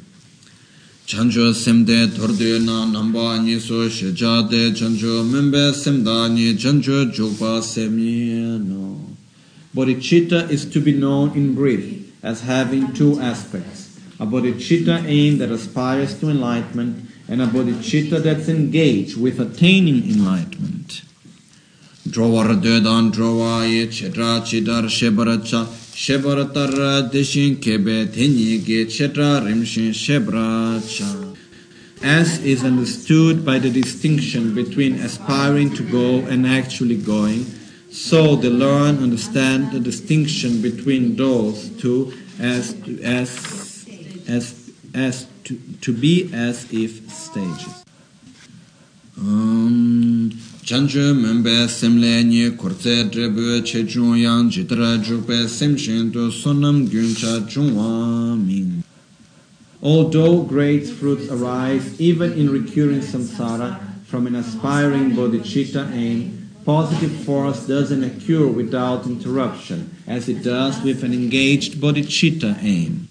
chancho semde torde na namba ni so sheja de chancho membe semda ni chancho jokpa semye no Bodhicitta is to be known in brief as having two aspects a bodhicitta aim that aspires to enlightenment and a bodhicitta that's engaged with attaining enlightenment. Drawar dedan drawa chetra chidar shebaracha deshin kebe chetra rimshin shebracha. As is understood by the distinction between aspiring to go and actually going, so the learned understand the distinction between those two as as as as to, to be as if stages. Um, chanchu membe semle nye kurtse drebu che chung yang jitra jukpe semshin tu sonam gyuncha chungwa ming. Although great fruits arise even in recurring samsara from an aspiring bodhicitta aim, positive force doesn't occur without interruption, as it does with an engaged bodhicitta aim.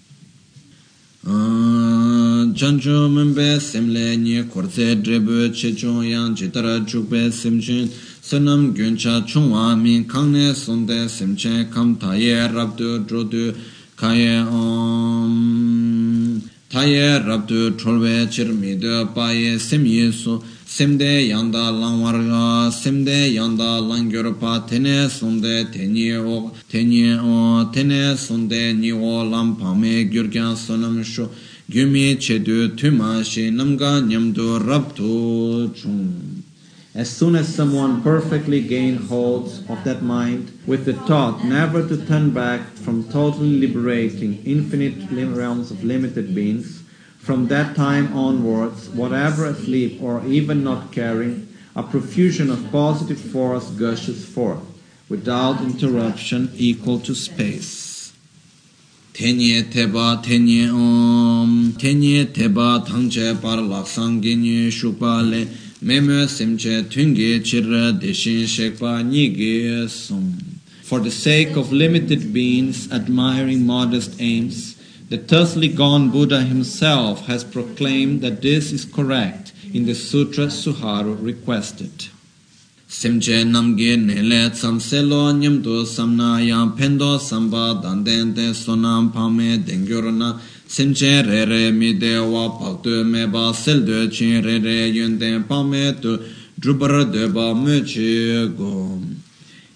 Chancho membe semle nye korze drebu che chong yang jitara chukpe semchen sanam gyuncha chungwa min kangne sonde semchen kam taye rabdu drodu kaye om taye rabdu cholwe chirmidu paye semye su semde yanda langwarga semde yanda tene tenye o o tene sonde ni o gyurkyan sonam shu gyumi chedu tuma namga nyamdu chung. As soon as someone perfectly gains hold of that mind, with the thought never to turn back from totally liberating infinite realms of limited beings, from that time onwards, whatever asleep or even not caring, a profusion of positive force gushes forth, without interruption equal to space. tenye teba tenye om tenye teba tangche par laksang genye shukpa le meme semche tunge chirra deshin shekpa nige som For the sake of limited beings admiring modest aims, the thusly gone Buddha himself has proclaimed that this is correct in the Sutra Subahu requested. semche namge nele tsam selo nyam do samna yang pendo samba danden de sonam pame dengyor na. Semche re re mi de wa pak de me ba sel de chin re re yun de pame tu drubar de ba me chi go.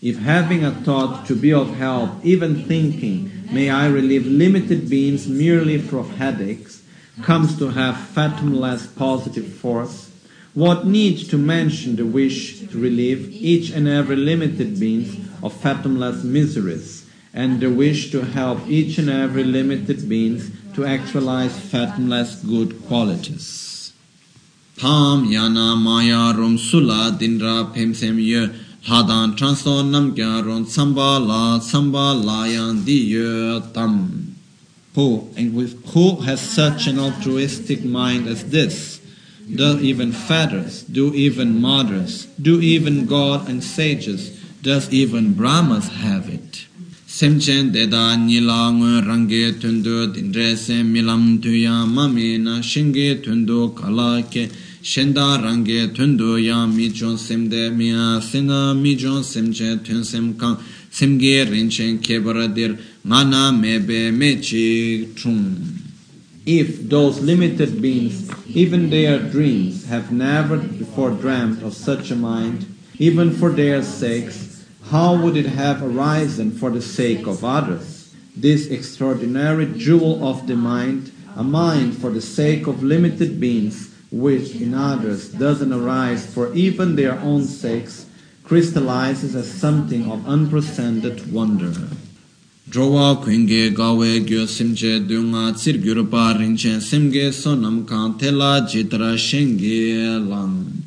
If having a thought to be of help, even thinking, may I relieve limited beings merely from headaches, comes to have fathomless positive force, what need to mention the wish to relieve each and every limited being of fathomless miseries, and the wish to help each and every limited being to actualize fathomless good qualities. Tham yana maya rom sula dindra pem sem ye hadan transo nam kya ron samba la samba la yan di ye tam. Who, and with who has such an altruistic mind as this? Do even fathers, do even mothers, do even God and sages, does even Brahmas have it? Semchen deda nila ngu rangi tundu dindre se milam tuya mami na shingi tundu kala ke shenda rangi tundu ya mi chon semde miya sena mi chon semche tun sem semge rinchen kebara dir If those limited beings, even their dreams, have never before dreamt of such a mind, even for their sakes, how would it have arisen for the sake of others? This extraordinary jewel of the mind, a mind for the sake of limited beings, which in others doesn't arise for even their own sakes, crystallizes as something of unprecedented wonder. Drowa kwenge gawe gyo simche dunga tsir gyurpa rinchen simge sonam kan tela jitra shenge lang.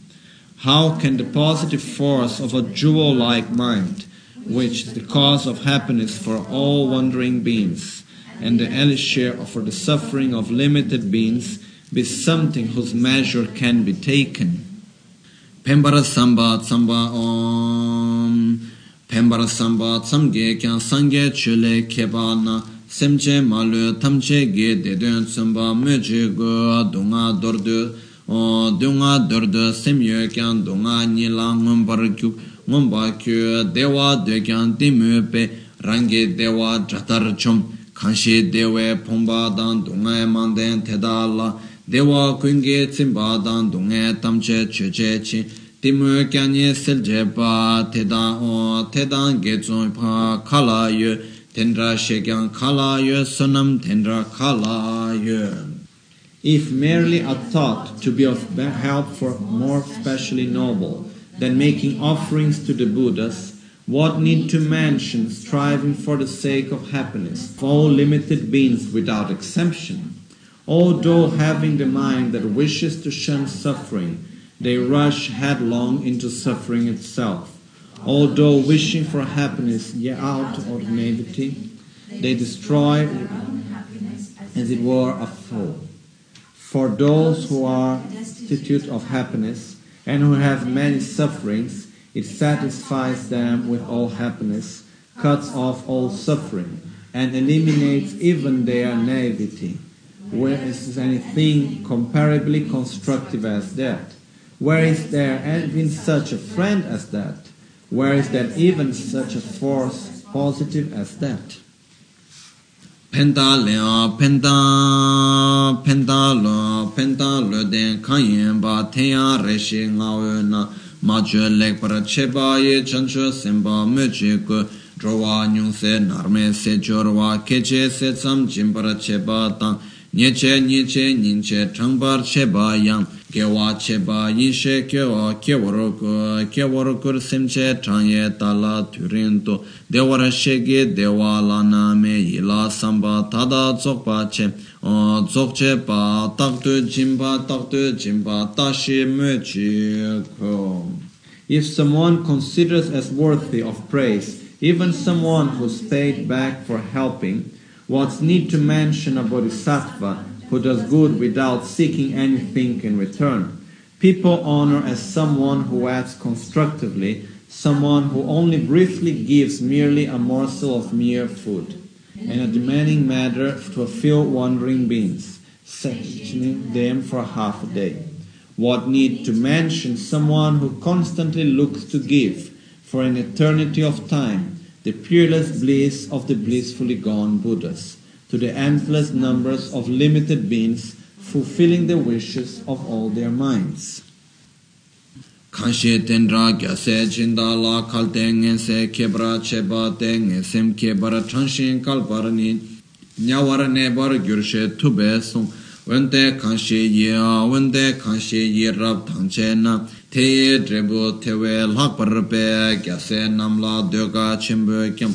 How can the positive force of a jewel like mind, which is the cause of happiness for all wandering beings, and the elixir for the suffering of limited beings, be something whose measure can be taken? Pembara samba samba om Pembara samba tsamge kyan sangye chule keba na. Semche malu tamche ge dedun tsamba meche go dunga dordu dunga dordu semye kyan dunga nila ngombar kyu. Ngomba kyu dewa de kyan dimu pe. Rangi dewa jatar chom. Kanshi dewe pomba dan dunga manden tedala dewa kunge tsimba dan dunga tamche cheche chi timu kyanyi selje pa ge zon pa kala yu tendra kala yu tendra kala yu If merely a thought to be of help for more specially noble than making offerings to the Buddhas, what need to mention striving for the sake of happiness all limited beings without exemption? Although having the mind that wishes to shun suffering, they rush headlong into suffering itself. Although wishing for happiness yet out of naivety, they destroy, as it were, a foe. For those who are destitute of happiness and who have many sufferings, it satisfies them with all happiness, cuts off all suffering, and eliminates even their naivety. Where is anything comparably constructive as that? Where is there even such a friend as that? Where is there even such a force positive as that? penta lea penta penta lo penta lo den kanyen ba tenya reshe nga we na ma para che ba ye chan cho sem ba me che narme se jorwa ke che se tsam jim para che ba ta nye che nye che che che ba yang ke wa che ba yin she ke wa ke wor ko ke wor ko sem che chang ye ta la thurin to de war she ge de wa la na me yi la sam ba ta da zok pa che o zok che pa tak tu jim ba tak tu jim ba ta shi me chi ko. If someone considers as worthy of praise even someone who's paid back for helping, what's need to mention a bodhisattva who does good without seeking anything in return? People honor as someone who acts constructively, someone who only briefly gives merely a morsel of mere food, and a demanding matter to a few wandering beings, sustaining them for half a day. What need to mention someone who constantly looks to give for an eternity of time the peerless bliss of the blissfully gone Buddhas to the endless numbers of limited beings fulfilling the wishes of all their minds. Kanshe tendra gyase jinda la kalte ngense kebra cheba te ngesem kebara chanshin kalparani nyawara nebar gyurshe tube song wente kanshe ye wente kanshe ye rab tangche na. Te drebu tewe lakpar gyase namla dyoga chimbo kyam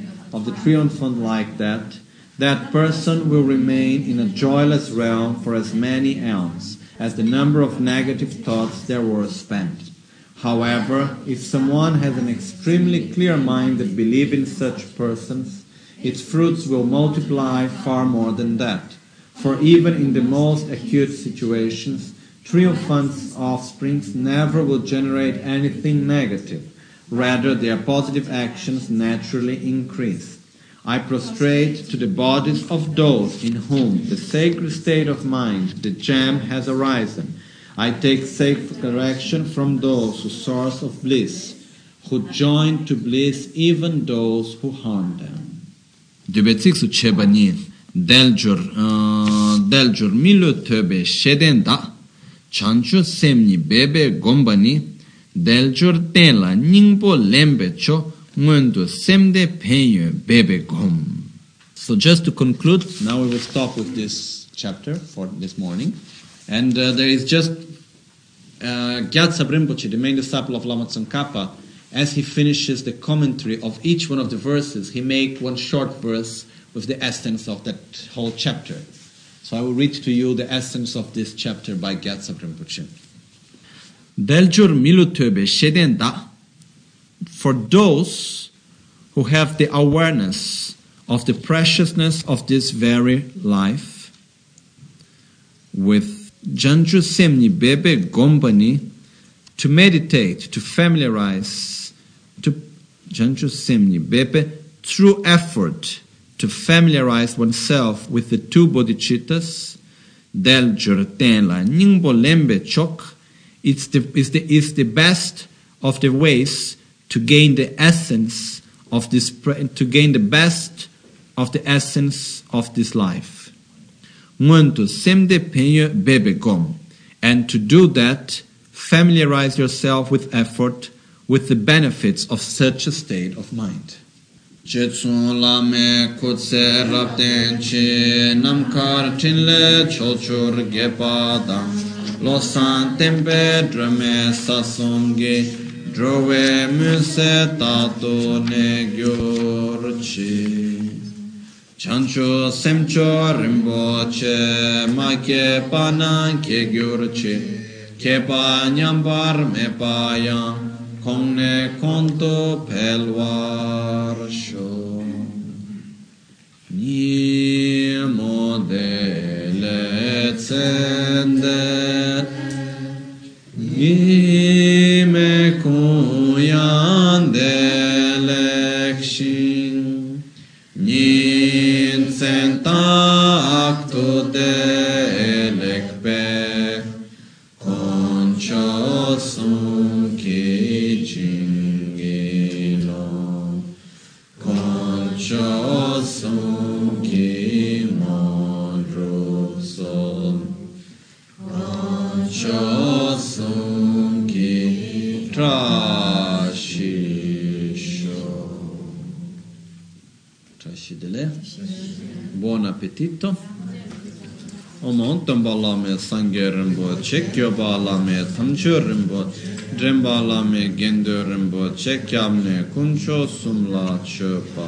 of the triumphant like that, that person will remain in a joyless realm for as many aeons as the number of negative thoughts there were spent. However, if someone has an extremely clear mind that believes in such persons, its fruits will multiply far more than that. For even in the most acute situations, triumphant offsprings never will generate anything negative. Rather, their positive actions naturally increase. I prostrate to the bodies of those in whom the sacred state of mind, the gem, has arisen. I take safe correction from those who source of bliss, who join to bliss even those who harm them. Dubetsik su deljur uh, deljur milu töbe sheden da chanchu semni bebe gomba ni deljur tenla ningbo lembe cho semde bebe gom. So just to conclude, now we will stop with this chapter for this morning. And uh, there is just uh, Gyaltsab Rinpoche, the main disciple of Lama Tsongkhapa, as he finishes the commentary of each one of the verses, he make one short verse with the essence of that whole chapter. So I will read to you the essence of this chapter by Gyaltsab Rinpoche. Deljur milu töbe for those who have the awareness of the preciousness of this very life, with Janju Semni Bebe Gombani, to meditate, to familiarize, to Janju Semni Bebe, through effort, to familiarize oneself with the two bodhicittas, Del Jurtenla Ningbo Lembe Chok, it's the, it's, the, it's the best of the ways to gain the essence of this to gain the best of the essence of this life. Semde penye bebe gom and to do that familiarize yourself with effort with the benefits of such a state of mind. Jetsun la me kutse rapten chi namkar tinle chochur gepa dang lo san tempe drame sasonge drove muse tato ne gyor chi chancho semcho rimbo che ma ke panan ke gyor chi ke pa nyambar me pa ya kong ne konto pelwar sho ni mo de le tsende ime kuyan Buon appetito. Omontan bağlamaya sangörüm bu, çekyo bağlamaya tamçörüm bu, drem bağlamaya gendörüm bu, çekyamne kunço sumla çöpa.